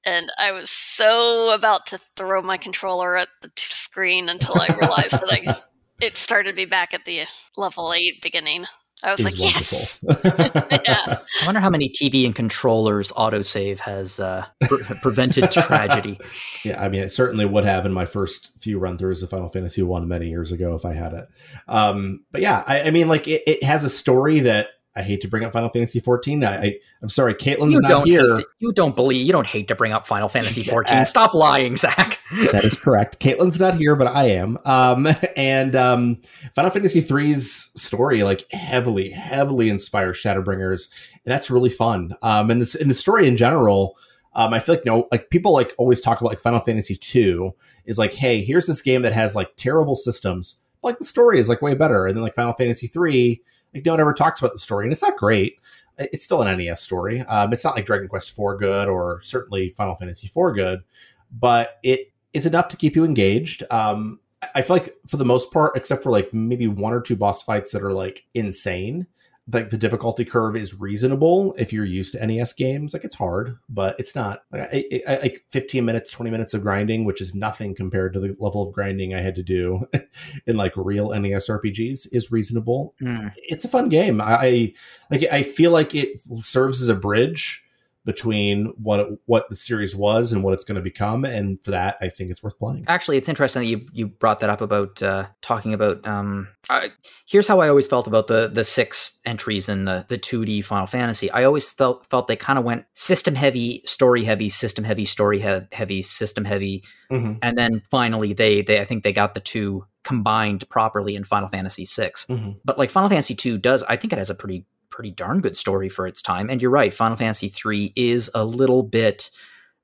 And I was so about to throw my controller at the t- screen until I realized that I it started me back at the level eight beginning. I was like, was yes, yeah. I wonder how many TV and controllers autosave has uh, pre- prevented tragedy. Yeah, I mean, it certainly would have in my first few run throughs of Final Fantasy One many years ago if I had it. Um, but yeah, I, I mean, like it, it has a story that I hate to bring up Final Fantasy 14. I, I I'm sorry, Caitlin's You not don't here. to, you don't believe you don't hate to bring up Final Fantasy Yeah. 14. Stop lying, Zach. that is correct. Caitlin's not here, but I am. Um, and um, Final Fantasy 3's story like heavily, heavily inspires Shadowbringers, and that's really fun. Um, and this and the story in general. Um, I feel like no, like people like always talk about like Final Fantasy two is like, hey, here's this game that has like terrible systems, but, like the story is like way better. And then like Final Fantasy three, like no one ever talks about the story, and it's not great. It's still an NES story. Um, it's not like Dragon Quest four good or certainly Final Fantasy four good, but it is enough to keep you engaged. Um, I feel like for the most part, except for like maybe one or two boss fights that are like insane, like the difficulty curve is reasonable if you're used to NES games. Like it's hard, but it's not like, I, I, like 15 minutes, 20 minutes of grinding, which is nothing compared to the level of grinding I had to do in like real NES RPGs is reasonable. Hmm. It's a fun game. I I- like. I feel like it serves as a bridge between what it, what the series was and what it's going to become, and for that, I think it's worth playing. Actually, it's interesting that you you brought that up about uh, talking about. Um, I, here's how I always felt about the the six entries in the the 2D Final Fantasy. I always felt felt they kind of went system heavy, story heavy, system heavy, story he- heavy, system heavy, Mm-hmm. and then finally they they I think they got the two combined properly in Final Fantasy six. Mm-hmm. But like Final Fantasy two does, I think it has a pretty pretty darn good story for its time. And you're right, Final Fantasy III is a little bit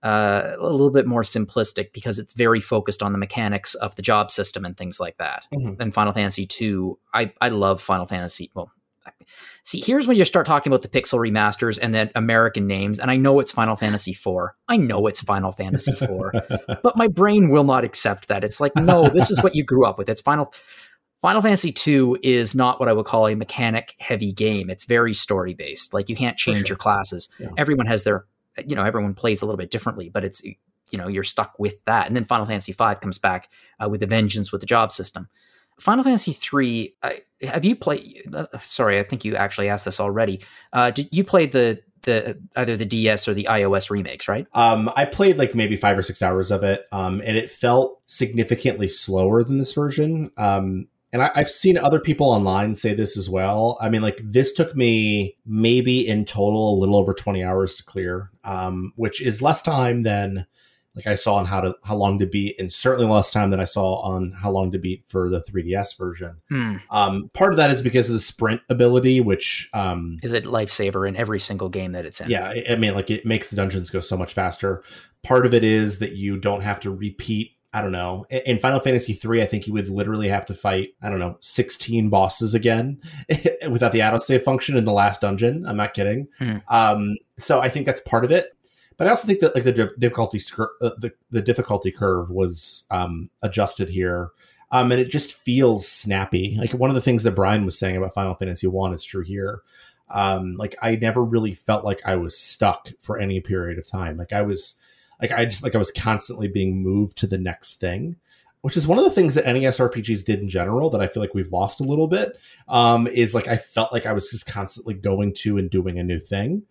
uh, a little bit more simplistic because it's very focused on the mechanics of the job system and things like that. Mhm. And Final Fantasy II, I I love Final Fantasy. Well, see, here's when you start talking about the pixel remasters and then American names, and I know it's Final Fantasy IV. I know it's Final Fantasy IV, but my brain will not accept that. It's like, no, this is what you grew up with. It's Final Final Fantasy II is not what I would call a mechanic heavy game. It's very story based. Like you can't change sure. your classes. Yeah. Everyone has their you know, everyone plays a little bit differently, but it's you know, you're stuck with that. And then Final Fantasy V comes back uh, with the vengeance with the job system. Final Fantasy III, uh, have you played uh, sorry, I think you actually asked this already. Uh, did you play the the either the DS or the iOS remakes, right? Um, I played like maybe five or six hours of it, um, and it felt significantly slower than this version. Um, and I, I've seen other people online say this as well. I mean, like this took me maybe in total a little over twenty hours to clear, um, which is less time than like I saw on how to how long to beat, and certainly less time than I saw on how long to beat for the 3DS version. Hmm. Um, part of that is because of the sprint ability, which um, Is a lifesaver in every single game that it's in? yeah, I mean, like it makes the dungeons go so much faster. Part of it is that you don't have to repeat I don't know. In Final Fantasy three, I think you would literally have to fight, I don't know, 16 bosses again without the autosave function in the last dungeon. I'm not kidding. Mm. Um, so I think that's part of it. But I also think that like the difficulty uh, the, the difficulty curve was um, adjusted here. Um, and it just feels snappy. Like one of the things that Brian was saying about Final Fantasy One is true here. Um, like I never really felt like I was stuck for any period of time. Like I was, like I just like I was constantly being moved to the next thing, which is one of the things that NES RPGs did in general that I feel like we've lost a little bit. Um, is like I felt like I was just constantly going to and doing a new thing.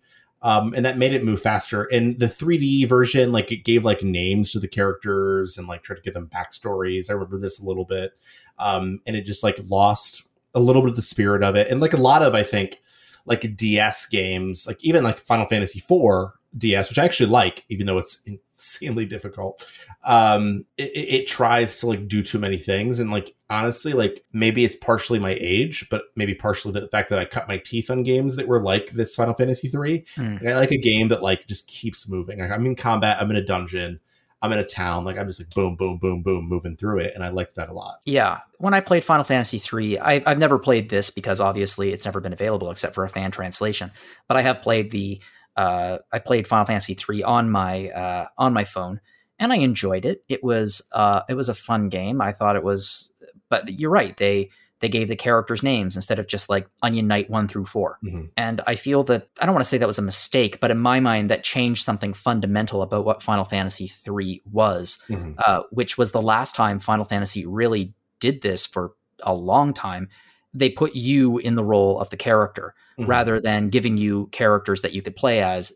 Um, and that made it move faster. And the 3D version, like it gave like names to the characters and like tried to give them backstories. I remember this a little bit, um, and it just like lost a little bit of the spirit of it. And like a lot of, I think, like DS games, like even like Final Fantasy IV DS, which I actually like, even though it's insanely difficult. Um, it, it, tries to like do too many things, and like honestly, like maybe it's partially my age, but maybe partially the fact that I cut my teeth on games that were like this Final Fantasy three. Mm. I like a game that like just keeps moving. Like, I'm in combat, I'm in a dungeon. I'm in a town, like I'm just like boom, boom, boom, boom, moving through it, and I liked that a lot. Yeah, when I played Final Fantasy III, I've never played this because obviously it's never been available except for a fan translation. But I have played the uh, I played Final Fantasy three on my uh, on my phone, and I enjoyed it. It was uh, it was a fun game. I thought it was, but you're right. They they gave the characters names instead of just like Onion Knight one through 4 mm-hmm. And I feel that I don't want to say that was a mistake, but in my mind, that changed something fundamental about what Final Fantasy three was, mm-hmm. uh, which was the last time Final Fantasy really did this for a long time. They put you in the role of the character mm-hmm. rather than giving you characters that you could play as.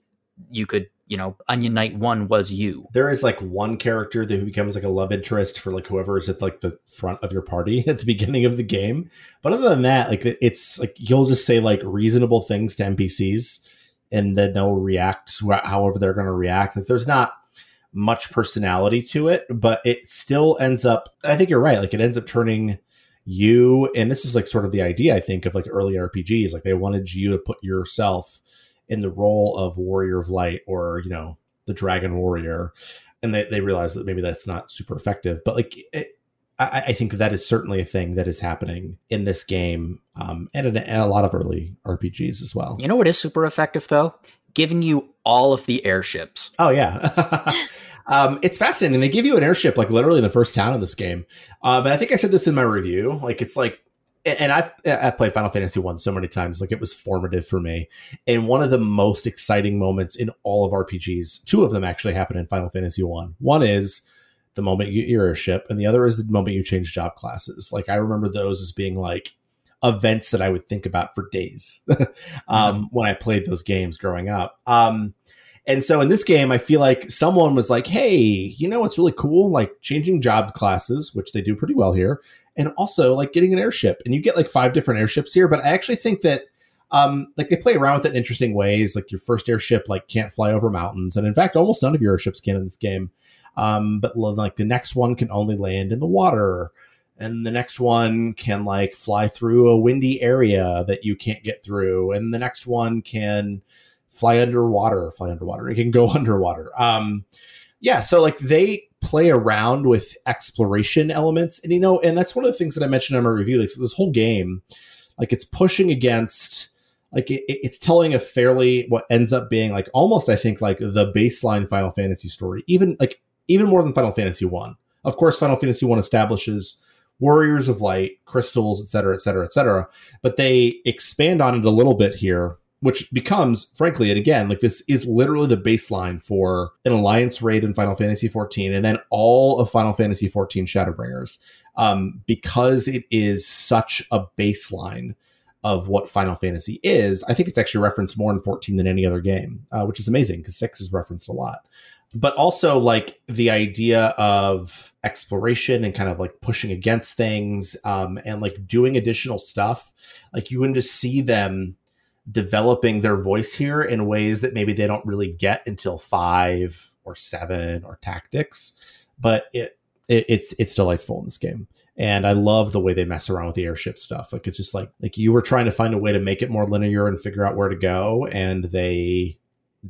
You could, you know, Onion Knight one was you. There is like one character that becomes like a love interest for like whoever is at like the front of your party at the beginning of the game. But other than that, like it's like you'll just say like reasonable things to NPCs and then they'll react however they're going to react. Like there's not much personality to it, but it still ends up. I think you're right. Like it ends up turning you and this is like sort of the idea i think of like early rpgs like they wanted you to put yourself in the role of warrior of light or you know the dragon warrior and they, they realize that maybe that's not super effective but like it, I, I, think that is certainly a thing that is happening in this game um, and, in, and a lot of early rpgs as well. You know what is super effective though? Giving you all of the airships. Oh yeah Um, it's fascinating. They give you an airship like literally in the first town of this game. Uh, but I think I said this in my review. Like it's like, and I've I've played Final Fantasy one so many times. Like it was formative for me. And one of the most exciting moments in all of RPGs. Two of them actually happen in Final Fantasy one. One is the moment you get your airship, and the other is the moment you change job classes. Like I remember those as being like events that I would think about for days um, mm-hmm. when I played those games growing up. Um, and so in this game, I feel like someone was like, hey, you know what's really cool? Like changing job classes, which they do pretty well here, and also like getting an airship. And you get like five different airships here. But I actually think that um, like they play around with it in interesting ways. Like your first airship like can't fly over mountains, and in fact, almost none of your airships can in this game. Um, but like the next one can only land in the water, and the next one can like fly through a windy area that you can't get through, and the next one can fly underwater, fly underwater. It can go underwater. Um, yeah, so like they play around with exploration elements, and you know, and that's one of the things that I mentioned in my review. Like so this whole game, like it's pushing against, like it, it's telling a fairly what ends up being like almost I think like the baseline Final Fantasy story, even like even more than Final Fantasy One. Of course, Final Fantasy One establishes warriors of light, crystals, etc., etc., etc. But they expand on it a little bit here which becomes, frankly, and again, like this is literally the baseline for an alliance raid in Final Fantasy XIV, and then all of Final Fantasy XIV Shadowbringers, um, because it is such a baseline of what Final Fantasy is. I think it's actually referenced more in 14 than any other game, uh, which is amazing because six is referenced a lot. But also, like the idea of exploration and kind of like pushing against things um, and like doing additional stuff. Like you can just see them developing their voice here in ways that maybe they don't really get until five or seven or tactics. But it, it it's it's delightful in this game. And I love the way they mess around with the airship stuff. Like it's just like like you were trying to find a way to make it more linear and figure out where to go, and they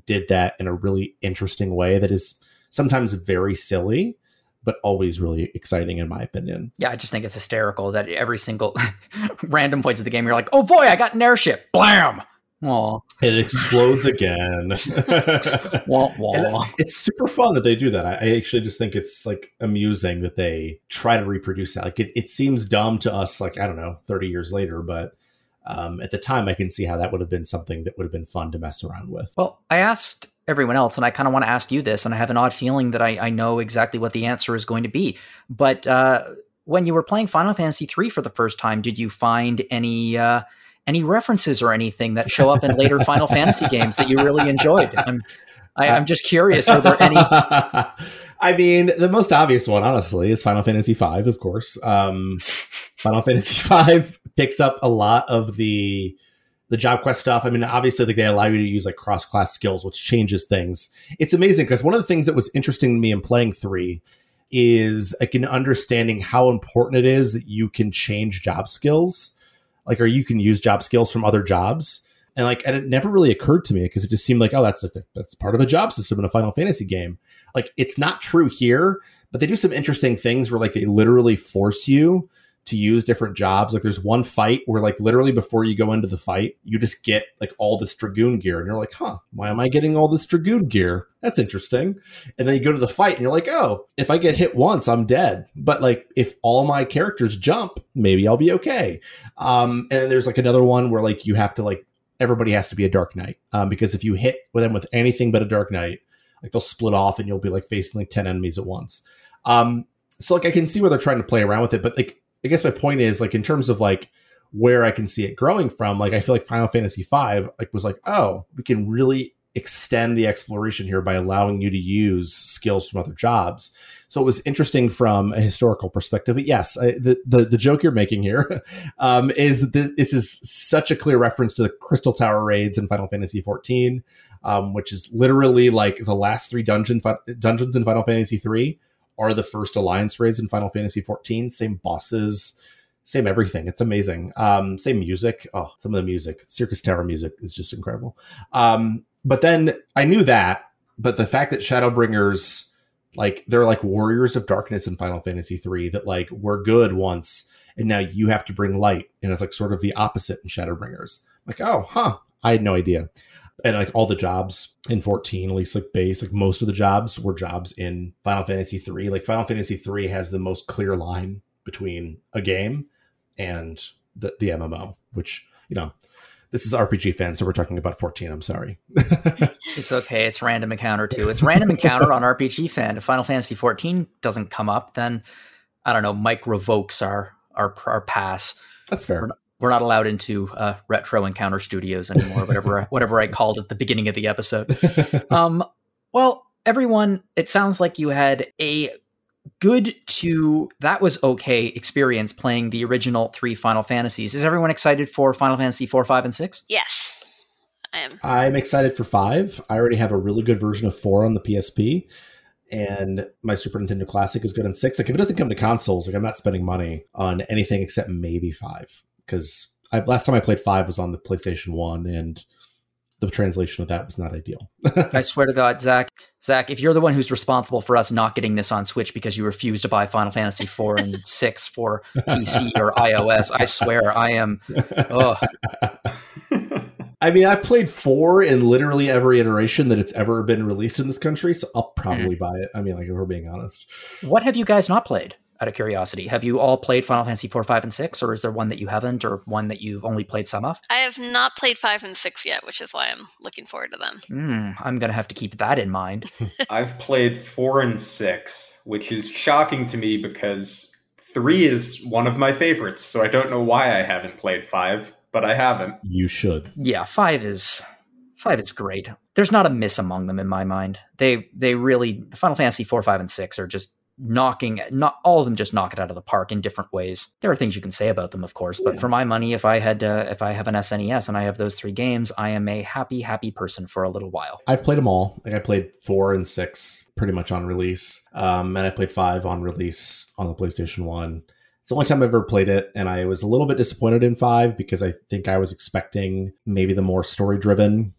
did that in a really interesting way that is sometimes very silly, but always really exciting in my opinion. Yeah, I just think it's hysterical that every single random points of the game, you're like, oh boy, I got an airship. Blam! Aw. It explodes again. Wah, wah. It's, it's super fun that they do that. I, I actually just think it's like amusing that they try to reproduce that. Like it, it seems dumb to us, like I don't know, thirty years later, but um, at the time, I can see how that would have been something that would have been fun to mess around with. Well, I asked everyone else, and I kind of want to ask you this, and I have an odd feeling that I, I know exactly what the answer is going to be. But uh, when you were playing Final Fantasy III for the first time, did you find any uh, any references or anything that show up in later Final Fantasy games that you really enjoyed? I'm I, I'm just curious. Are there any? I mean, the most obvious one, honestly, is Final Fantasy V, of course. Um, Final Fantasy V picks up a lot of the the job quest stuff. I mean, obviously, like, they allow you to use like cross class skills, which changes things. It's amazing because one of the things that was interesting to me in playing three is like in understanding how important it is that you can change job skills, like or you can use job skills from other jobs. And like, and it never really occurred to me because it just seemed like, oh, that's that's part of a job system in a Final Fantasy game. Like, it's not true here, but they do some interesting things where like they literally force you to use different jobs. Like, there's one fight where like literally before you go into the fight, you just get like all this dragoon gear, and you're like, huh, why am I getting all this dragoon gear? That's interesting. And then you go to the fight, and you're like, oh, if I get hit once, I'm dead. But like, if all my characters jump, maybe I'll be okay. Um, and there's like another one where like you have to like everybody has to be a Dark Knight um, because if you hit with them with anything but a Dark Knight, like they'll split off and you'll be like facing like ten enemies at once. Um, so like I can see where they're trying to play around with it, but like I guess my point is like in terms of like where I can see it growing from, like I feel like Final Fantasy V like was like oh we can really extend the exploration here by allowing you to use skills from other jobs. So it was interesting from a historical perspective. But yes, I, the, the, the joke you're making here um, is that this is such a clear reference to the Crystal Tower raids in Final Fantasy XIV, um, which is literally like the last three dungeon dungeons in Final Fantasy III are the first Alliance raids in Final Fantasy XIV. Same bosses, same everything. It's amazing. Um, same music. Oh, some of the music, Crystal Tower music is just incredible. Um, but then I knew that, but the fact that Shadowbringers, like they're like warriors of darkness in Final Fantasy three, that like were good once, and now you have to bring light, and it's like sort of the opposite in Shadowbringers. Like, oh, huh, I had no idea. And like all the jobs in 14, at least like base, like most of the jobs were jobs in Final Fantasy 3. Like Final Fantasy 3 has the most clear line between a game and the, the MMO, which, you know, this is RPG fan, so we're talking about 14. I'm sorry. it's okay. It's random encounter too. It's random encounter on RPG fan. If Final Fantasy 14 doesn't come up, then I don't know. Mike revokes our our, our pass. That's fair. We're not, we're not allowed into uh, retro encounter studios anymore. Whatever whatever I called at the beginning of the episode. Um, well, everyone, it sounds like you had a good to that was okay experience playing the original three Final Fantasies. Is everyone excited for Final Fantasy four, five, and six? Yes, I am. I'm excited for five. I already have a really good version of four on the PSP, and my Super Nintendo Classic is good on six. Like if it doesn't come to consoles, like I'm not spending money on anything except maybe five because I last time I played five was on the PlayStation One and the translation of that was not ideal. I swear to God, Zach, Zach, if you're the one who's responsible for us not getting this on Switch because you refuse to buy Final Fantasy four and six for PC or iOS, I swear I am. Oh. I mean, I've played four in literally every iteration that it's ever been released in this country, so I'll probably mm. buy it. I mean, like if we're being honest. What have you guys not played? Out of curiosity. Have you all played Final Fantasy 4, 5, and 6, or is there one that you haven't, or one that you've only played some of? I have not played 5 and 6 yet, which is why I'm looking forward to them. Mm, I'm going to have to keep that in mind. I've played 4 and 6, which is shocking to me because 3 is one of my favorites, so I don't know why I haven't played 5, but I haven't. You should. Yeah, 5 is. Five is great. There's not a miss among them in my mind. They they really Final Fantasy four, five, and six are just knocking not all of them just knock it out of the park in different ways there are things you can say about them of course but yeah. for my money if i had uh, if i have an snes and i have those three games i am a happy happy person for a little while i've played them all like i played four and six pretty much on release um, and i played five on release on the playstation one it's the only time I've ever played it, and I was a little bit disappointed in five because I think I was expecting maybe the more story driven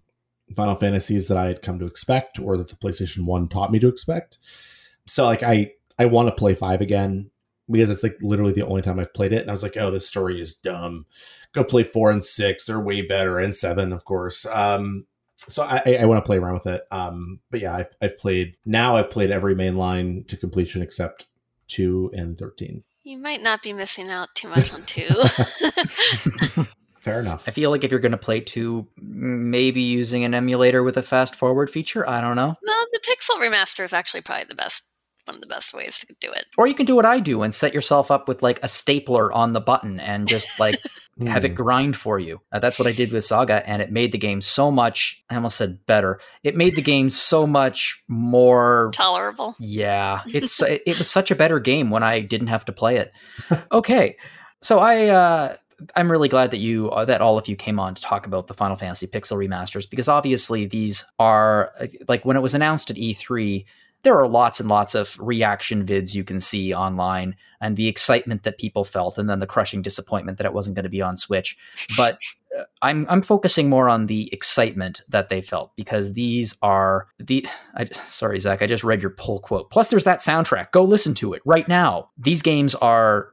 Final Fantasies that I had come to expect or that the PlayStation 1 taught me to expect. So like I I want to play five again because it's like literally the only time I've played it. And I was like, oh, this story is dumb. Go play four and six; they're way better, and seven, of course. Um, so I, I want to play around with it. Um, but yeah, I've, I've played now. I've played every main line to completion except two and thirteen. You might not be missing out too much on two. Fair enough. I feel like if you're going to play two, maybe using an emulator with a fast forward feature. I don't know. no, the Pixel remaster is actually probably the best, one of the best ways to do it. Or you can do what I do and set yourself up with like a stapler on the button and just like have it Hmm. grind for you. Uh, that's what I did with Saga, and it made the game so much. I almost said better. It made the game so much more. Tolerable. Yeah, it's it, it was such a better game when I didn't have to play it. Okay, so I uh, I'm really glad that you uh, that all of you came on to talk about the Final Fantasy Pixel remasters because obviously these are uh, like when it was announced at E3. There are lots and lots of reaction vids you can see online and the excitement that people felt and then the crushing disappointment that it wasn't going to be on Switch. But uh, I'm I'm focusing more on the excitement that they felt because these are the I, sorry Zach I just read your pull quote. Plus there's that soundtrack. Go listen to it right now. These games are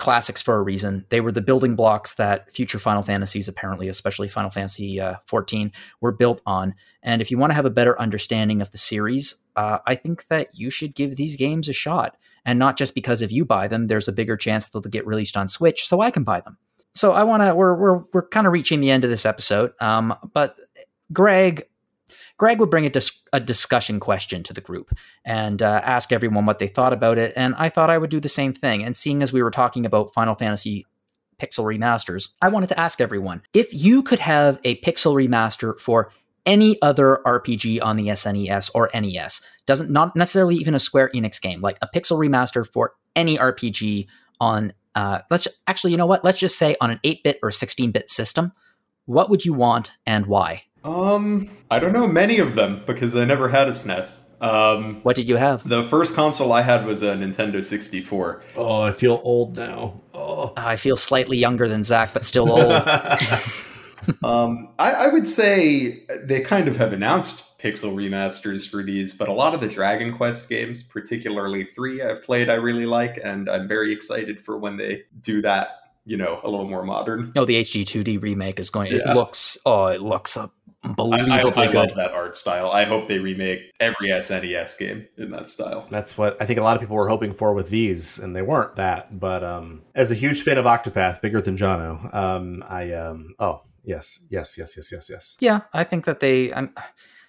classics for a reason. They were the building blocks that future Final Fantasies apparently especially Final Fantasy uh, 14 were built on. And if you want to have a better understanding of the series, uh, I think that you should give these games a shot. And not just because if you buy them, there's a bigger chance that they'll get released on Switch, so I can buy them. So I want to. We're we're we're kind of reaching the end of this episode. Um, but Greg, Greg would bring a, dis- a discussion question to the group and uh, ask everyone what they thought about it. And I thought I would do the same thing. And seeing as we were talking about Final Fantasy Pixel remasters, I wanted to ask everyone if you could have a Pixel remaster for any other RPG on the SNES or NES, doesn't not necessarily even a Square Enix game, like a Pixel remaster for any RPG on uh, let's actually, you know what? Let's just say on an 8-bit or 16-bit system, what would you want and why? Um, I don't know many of them because I never had a SNES. Um, What did you have? the first console I had was a Nintendo 64. Oh, I feel old now. Oh. I feel slightly younger than Zach, but still old. um, I, I would say they kind of have announced pixel remasters for these, but a lot of the Dragon Quest games, particularly three, I've played, I really like, and I'm very excited for when they do that. You know, a little more modern. no, the HD 2D remake is going. Yeah. It looks. Oh, it looks I, unbelievably I, I good. love that art style. I hope they remake every SNES game in that style. That's what I think a lot of people were hoping for with these, and they weren't that. But um, as a huge fan of Octopath, bigger than Jono, um, I um, oh yes, yes, yes, yes, yes, yes. Yeah, I think that they. Um,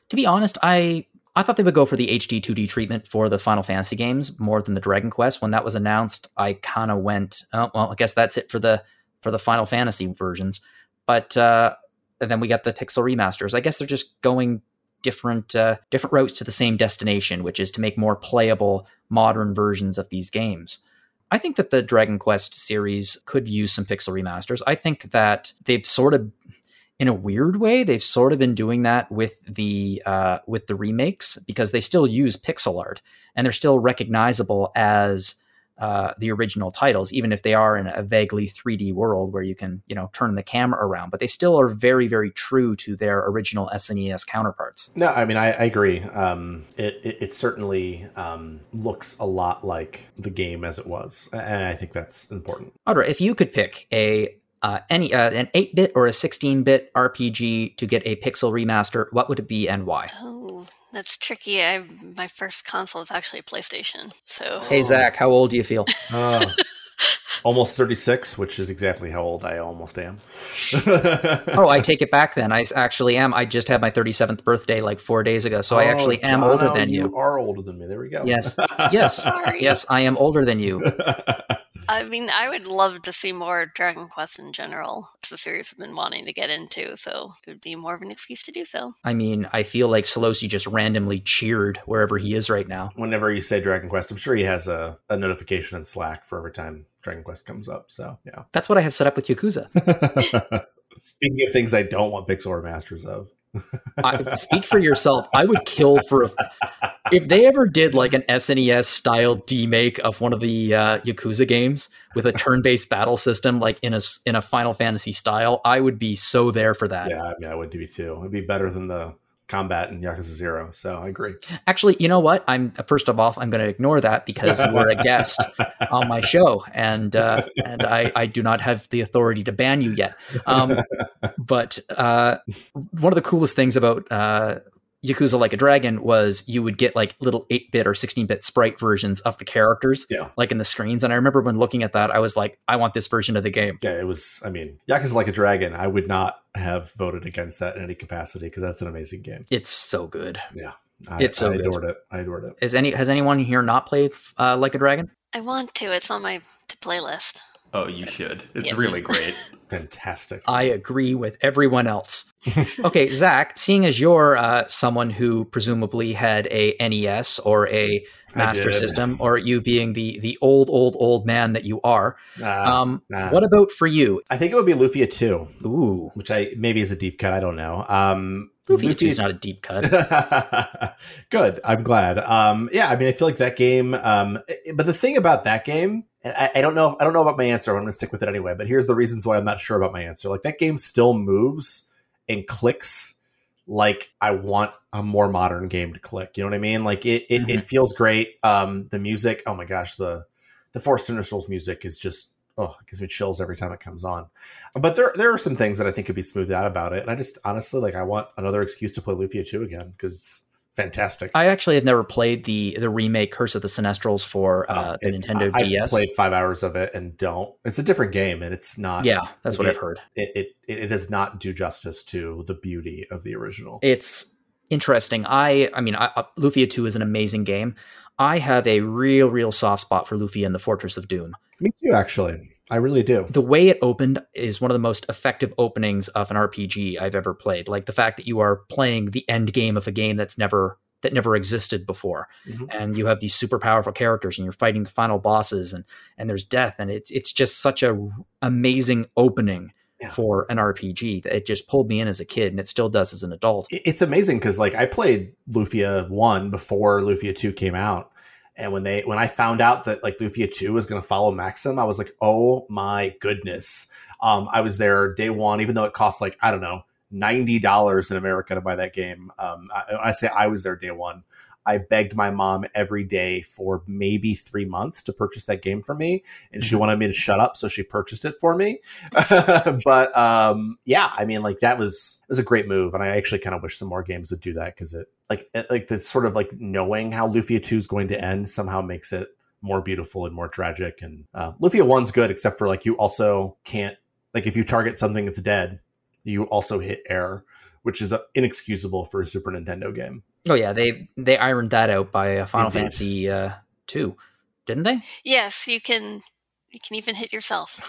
to be honest, I I thought they would go for the HD 2D treatment for the Final Fantasy games more than the Dragon Quest. When that was announced, I kind of went, oh well, I guess that's it for the for the Final Fantasy versions. But uh, and then we got the Pixel remasters. I guess they're just going different uh, different routes to the same destination, which is to make more playable modern versions of these games. I think that the Dragon Quest series could use some pixel remasters. I think that they've sort of in a weird way they've sort of been doing that with the uh, with the remakes because they still use pixel art and they're still recognizable as uh, the original titles even if they are in a vaguely 3d world where you can you know turn the camera around but they still are very very true to their original snes counterparts No, I mean I, I agree. Um, it, it it certainly um, looks a lot like the game as it was, and I think that's important. Audra, if you could pick a uh, any uh, an 8-bit or a 16-bit rpg to get a pixel remaster what would it be and why Oh, that's tricky. I my first console is actually a PlayStation. So hey zach how old do you feel Uh, almost thirty six, which is exactly how old I almost am. Oh, I take it back then. I actually am. I just had my 37th birthday like four days ago, so I actually Oh, am Jono, older than you. You are older than me. There we go. Yes. Yes. Sorry. Yes, I am older than you. I mean, I would love to see more Dragon Quest in general. It's a series I've been wanting to get into, so it would be more of an excuse to do so. I mean, I feel like Solosi just randomly cheered wherever he is right now. Whenever you say Dragon Quest, I'm sure he has a, a notification in Slack for every time Dragon Quest comes up. So yeah. That's what I have set up with Yakuza. Speaking of things I don't want pixel remasters of, I, speak for yourself. I would kill for a, if they ever did like an SNES style demake of one of the uh, Yakuza games with a turn based battle system, like in a in a Final Fantasy style. I would be so there for that. yeah, I mean, I would be too. It'd be better than the combat in Yakuza Zero. So I agree. Actually, you know what? I'm first of all, I'm going to ignore that because you were a guest on my show, and uh, and I, I do not have the authority to ban you yet. Um, but uh, one of the coolest things about uh, Yakuza Like a Dragon was you would get like little 8 bit or 16 bit sprite versions of the characters, Yeah. like in the screens. And I remember when looking at that, I was like, I want this version of the game. Yeah, it was. I mean, Yakuza Like a Dragon. I would not have voted against that in any capacity because that's an amazing game. It's so good. I, It's so I good. adored it. I adored it. Is any has anyone here not played uh, Like a Dragon? I want to. It's on my to playlist. Oh, you should. It's Yeah. really great. Fantastic. I agree with everyone else. okay, Zach, seeing as you're uh, someone who presumably had a NES or a Master. System, or you being the the old, old, old man that you are, Nah, um, nah. what about for you? I think it would be Lufia 2, Ooh, which I maybe is a deep cut. I don't know. Um, Lufia 2 is not a deep cut. Good. I'm glad. Um, yeah, I mean, I feel like that game. Um, but the thing about that game, and I, I don't know. I don't know about my answer. I'm going to stick with it anyway. But here's the reasons why I'm not sure about my answer. Like that game still moves and clicks like I want a more modern game to click. You know what I mean? Like it. It, it feels great. Um, the music. Oh my gosh the the Force Sinistral's music is just. Oh, it gives me chills every time it comes on. But there, there are some things that I think could be smoothed out about it, and I just honestly like I want another excuse to play Lufia 2 again because fantastic. I actually have never played the the remake Curse of the Sinistrals for uh, the It's- Nintendo I, DS. I played five hours of it and don't. It's a different game, and it's not. yeah, that's what Yeah. I've heard. it, it it does not do justice to the beauty of the original. It's interesting. I I mean, I, uh, Lufia 2 is an amazing game. I have a real, real soft spot for Lufia and the Fortress of Doom. Me too, actually. I really do. The way it opened is one of the most effective openings of an RPG I've ever played. Like the fact that you are playing the end game of a game that's never that never existed before, Mhm. and you have these super powerful characters, and you're fighting the final bosses, and and there's death, and it's it's just such a r- amazing opening Yeah. for an RPG that it just pulled me in as a kid, and it still does as an adult. It's amazing because like I played Lufia one before Lufia two came out, and when they when I found out that like Lufia two was going to follow Maxim, I was like, oh my goodness. Um, I was there day one, even though it cost like I don't know ninety dollars in America to buy that game. Um, I, I say I was there day one. I begged my mom every day for maybe three months to purchase that game for me, and she Mhm. wanted me to shut up, so she purchased it for me. but um, yeah, I mean, like that was it was a great move, and I actually kind of wish some more games would do that because it like it, like the sort of like knowing how Lufia two is going to end somehow makes it more beautiful and more tragic. And uh, Lufia one's good, except for like you also can't like if you target something that's dead, you also hit air, which is uh, inexcusable for a Super Nintendo game. Oh yeah, they they ironed that out by uh, Final Indeed. Fantasy uh, two, didn't they? Yes, you can. You can even hit yourself.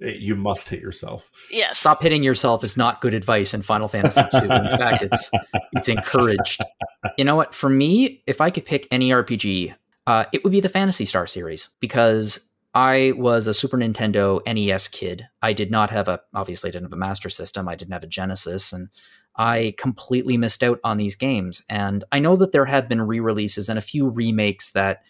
you must hit yourself. Yes. Stop hitting yourself is not good advice in Final Fantasy two. In fact, it's it's encouraged. You know what? For me, if I could pick any RPG, uh, it would be the Phantasy Star series because I was a Super Nintendo NES kid. I did not have a obviously I didn't have a Master System. I didn't have a Genesis, and I completely missed out on these games. And I know that there have been re-releases and a few remakes that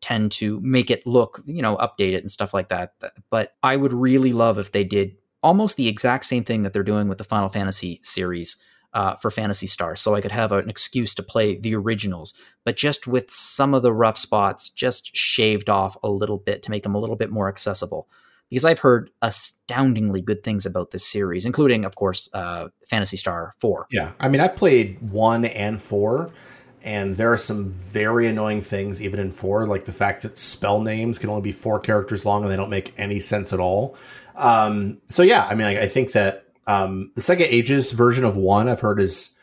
tend to make it look, you know, updated and stuff like that. But I would really love if they did almost the exact same thing that they're doing with the Final Fantasy series uh, for Phantasy Star, so I could have an excuse to play the originals, but just with some of the rough spots just shaved off a little bit to make them a little bit more accessible. Because I've heard astoundingly good things about this series, including, of course, uh, Phantasy Star 4. Yeah, I mean, I've played one and four, and there are some very annoying things even in four, like the fact that spell names can only be four characters long and they don't make any sense at all. Um, so yeah, I mean, I, I think that um, the Sega Ages version of one I've heard is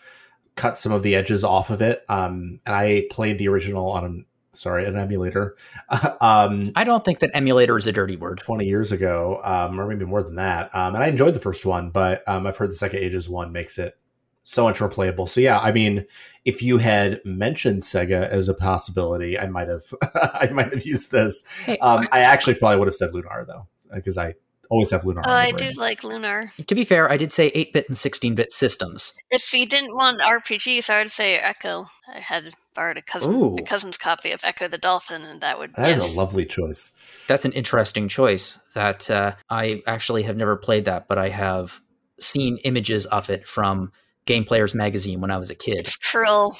cut some of the edges off of it, um, and I played the original on sorry an emulator. um, I don't think that emulator is a dirty word. 20 years ago, um, or maybe more than that. Um, and I enjoyed the first one, but um, I've heard the Sega Ages one makes it so much more playable. So yeah, I mean, if you had mentioned Sega as a possibility, I might have, I might have used this. Hey, Um, I actually probably would have said Lunar though, because I always have Lunar. Oh, on I the do like Lunar. to be fair, I did say 8 bit and 16 bit systems. If you didn't want RPGs, I would say Ecco. I had borrowed a cousin, a cousin's copy of Ecco the Dolphin, and that would. Be That is yes. a lovely choice. That's an interesting choice that uh, I actually have never played that, but I have seen images of it from Game Players magazine when I was a kid. It's cruel.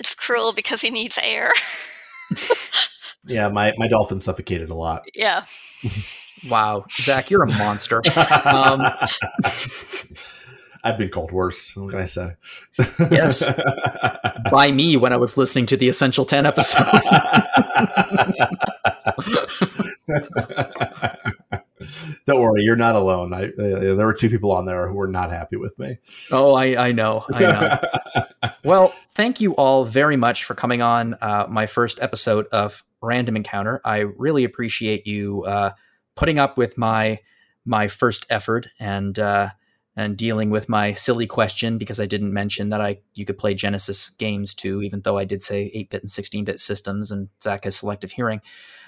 It's cruel because he needs air. Yeah, my, my dolphin suffocated a lot. yeah. Wow, Zach, you're a monster. Um, I've been called worse. What can I say? Yes. by me when I was listening to the Essential 10 episode. Don't worry, you're not alone. I, uh, there were two people on there who were not happy with me. oh, I, I know. I know. Well, thank you all very much for coming on uh, my first episode of Random Encounter. I really appreciate you uh, putting up with my my first effort and uh, and dealing with my silly question because I didn't mention that I you could play Genesis games too, even though I did say 8-bit and 16-bit systems, and Zach has selective hearing.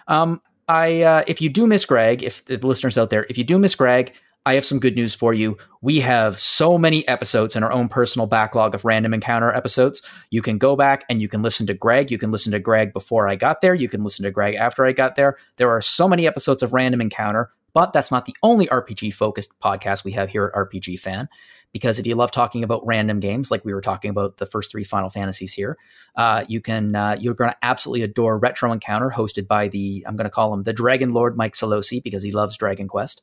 Um, I uh, if you do miss Greg, if the listeners out there, if you do miss Greg, I have some good news for you. We have so many episodes in our own personal backlog of random encounter episodes. You can go back and you can listen to Greg. You can listen to Greg before I got there. You can listen to Greg after I got there. There are so many episodes of random encounter, but that's not the only RPG focused podcast we have here at RPG Fan. Because if you love talking about random games, like we were talking about the first three Final Fantasies here, uh, you can uh, you're going to absolutely adore Retro Encounter, hosted by the I'm going to call him the Dragon Lord Mike Solosi because he loves Dragon Quest.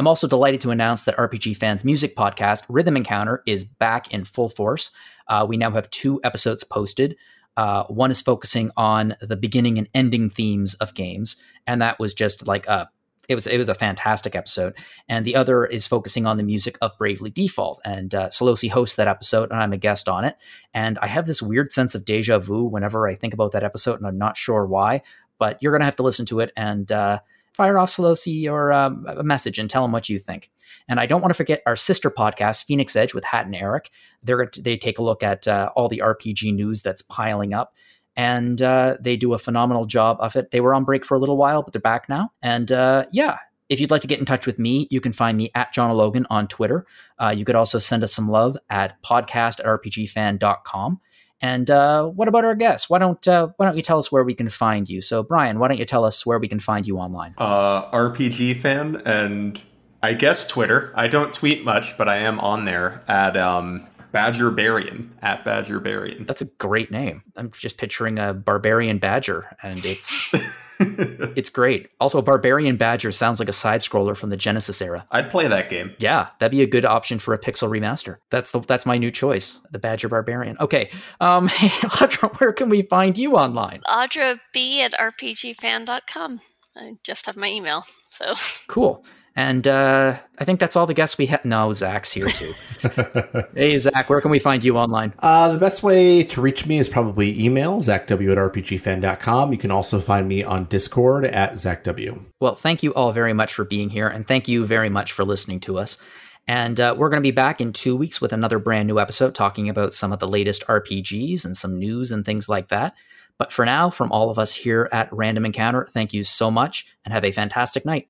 I'm also delighted to announce that RPG Fans Music Podcast, Rhythm Encounter, is back in full force. Uh, we now have two episodes posted. Uh, one is focusing on the beginning and ending themes of games, and that was just like a it was it was a fantastic episode. And the other is focusing on the music of Bravely Default. And uh, Solosi hosts that episode, and I'm a guest on it. And I have this weird sense of deja vu whenever I think about that episode, and I'm not sure why. But you're gonna have to listen to it and uh, fire off Solosi or um, a message and tell them what you think. And I don't want to forget our sister podcast, Phoenix Edge with Hat and Eric. They're they take a look at uh, all the RPG news that's piling up, and uh, they do a phenomenal job of it. They were on break for a little while, but they're back now. And uh, yeah, if you'd like to get in touch with me, you can find me at John Logan on Twitter. Uh, you could also send us some love at podcast at rpgfan.com. And uh, what about our guests? Why don't uh, why don't you tell us where we can find you? So, Brian, why don't you tell us where we can find you online? Uh, RPG fan and I guess Twitter. I don't tweet much, but I am on there at um, Badger Barian at Badger Barian. That's a great name. I'm just picturing a barbarian badger, and it's it's great. Also, barbarian badger sounds like a side scroller from the Genesis era. I'd play that game. Yeah, that'd be a good option for a pixel remaster. That's the that's my new choice, the Badger Barbarian. Okay, um, hey, Audra, where can we find you online? Audra B at rpgfan.com. I just have my email. So Cool. And uh, I think that's all the guests we have. No, Zach's here too. hey, Zach, where can we find you online? Uh, the best way to reach me is probably email, zachw at rpgfan.com. You can also find me on Discord at zachw. Well, thank you all very much for being here, and thank you very much for listening to us. And uh, we're going to be back in two weeks with another brand new episode talking about some of the latest RPGs and some news and things like that. But for now, from all of us here at Random Encounter, thank you so much and have a fantastic night.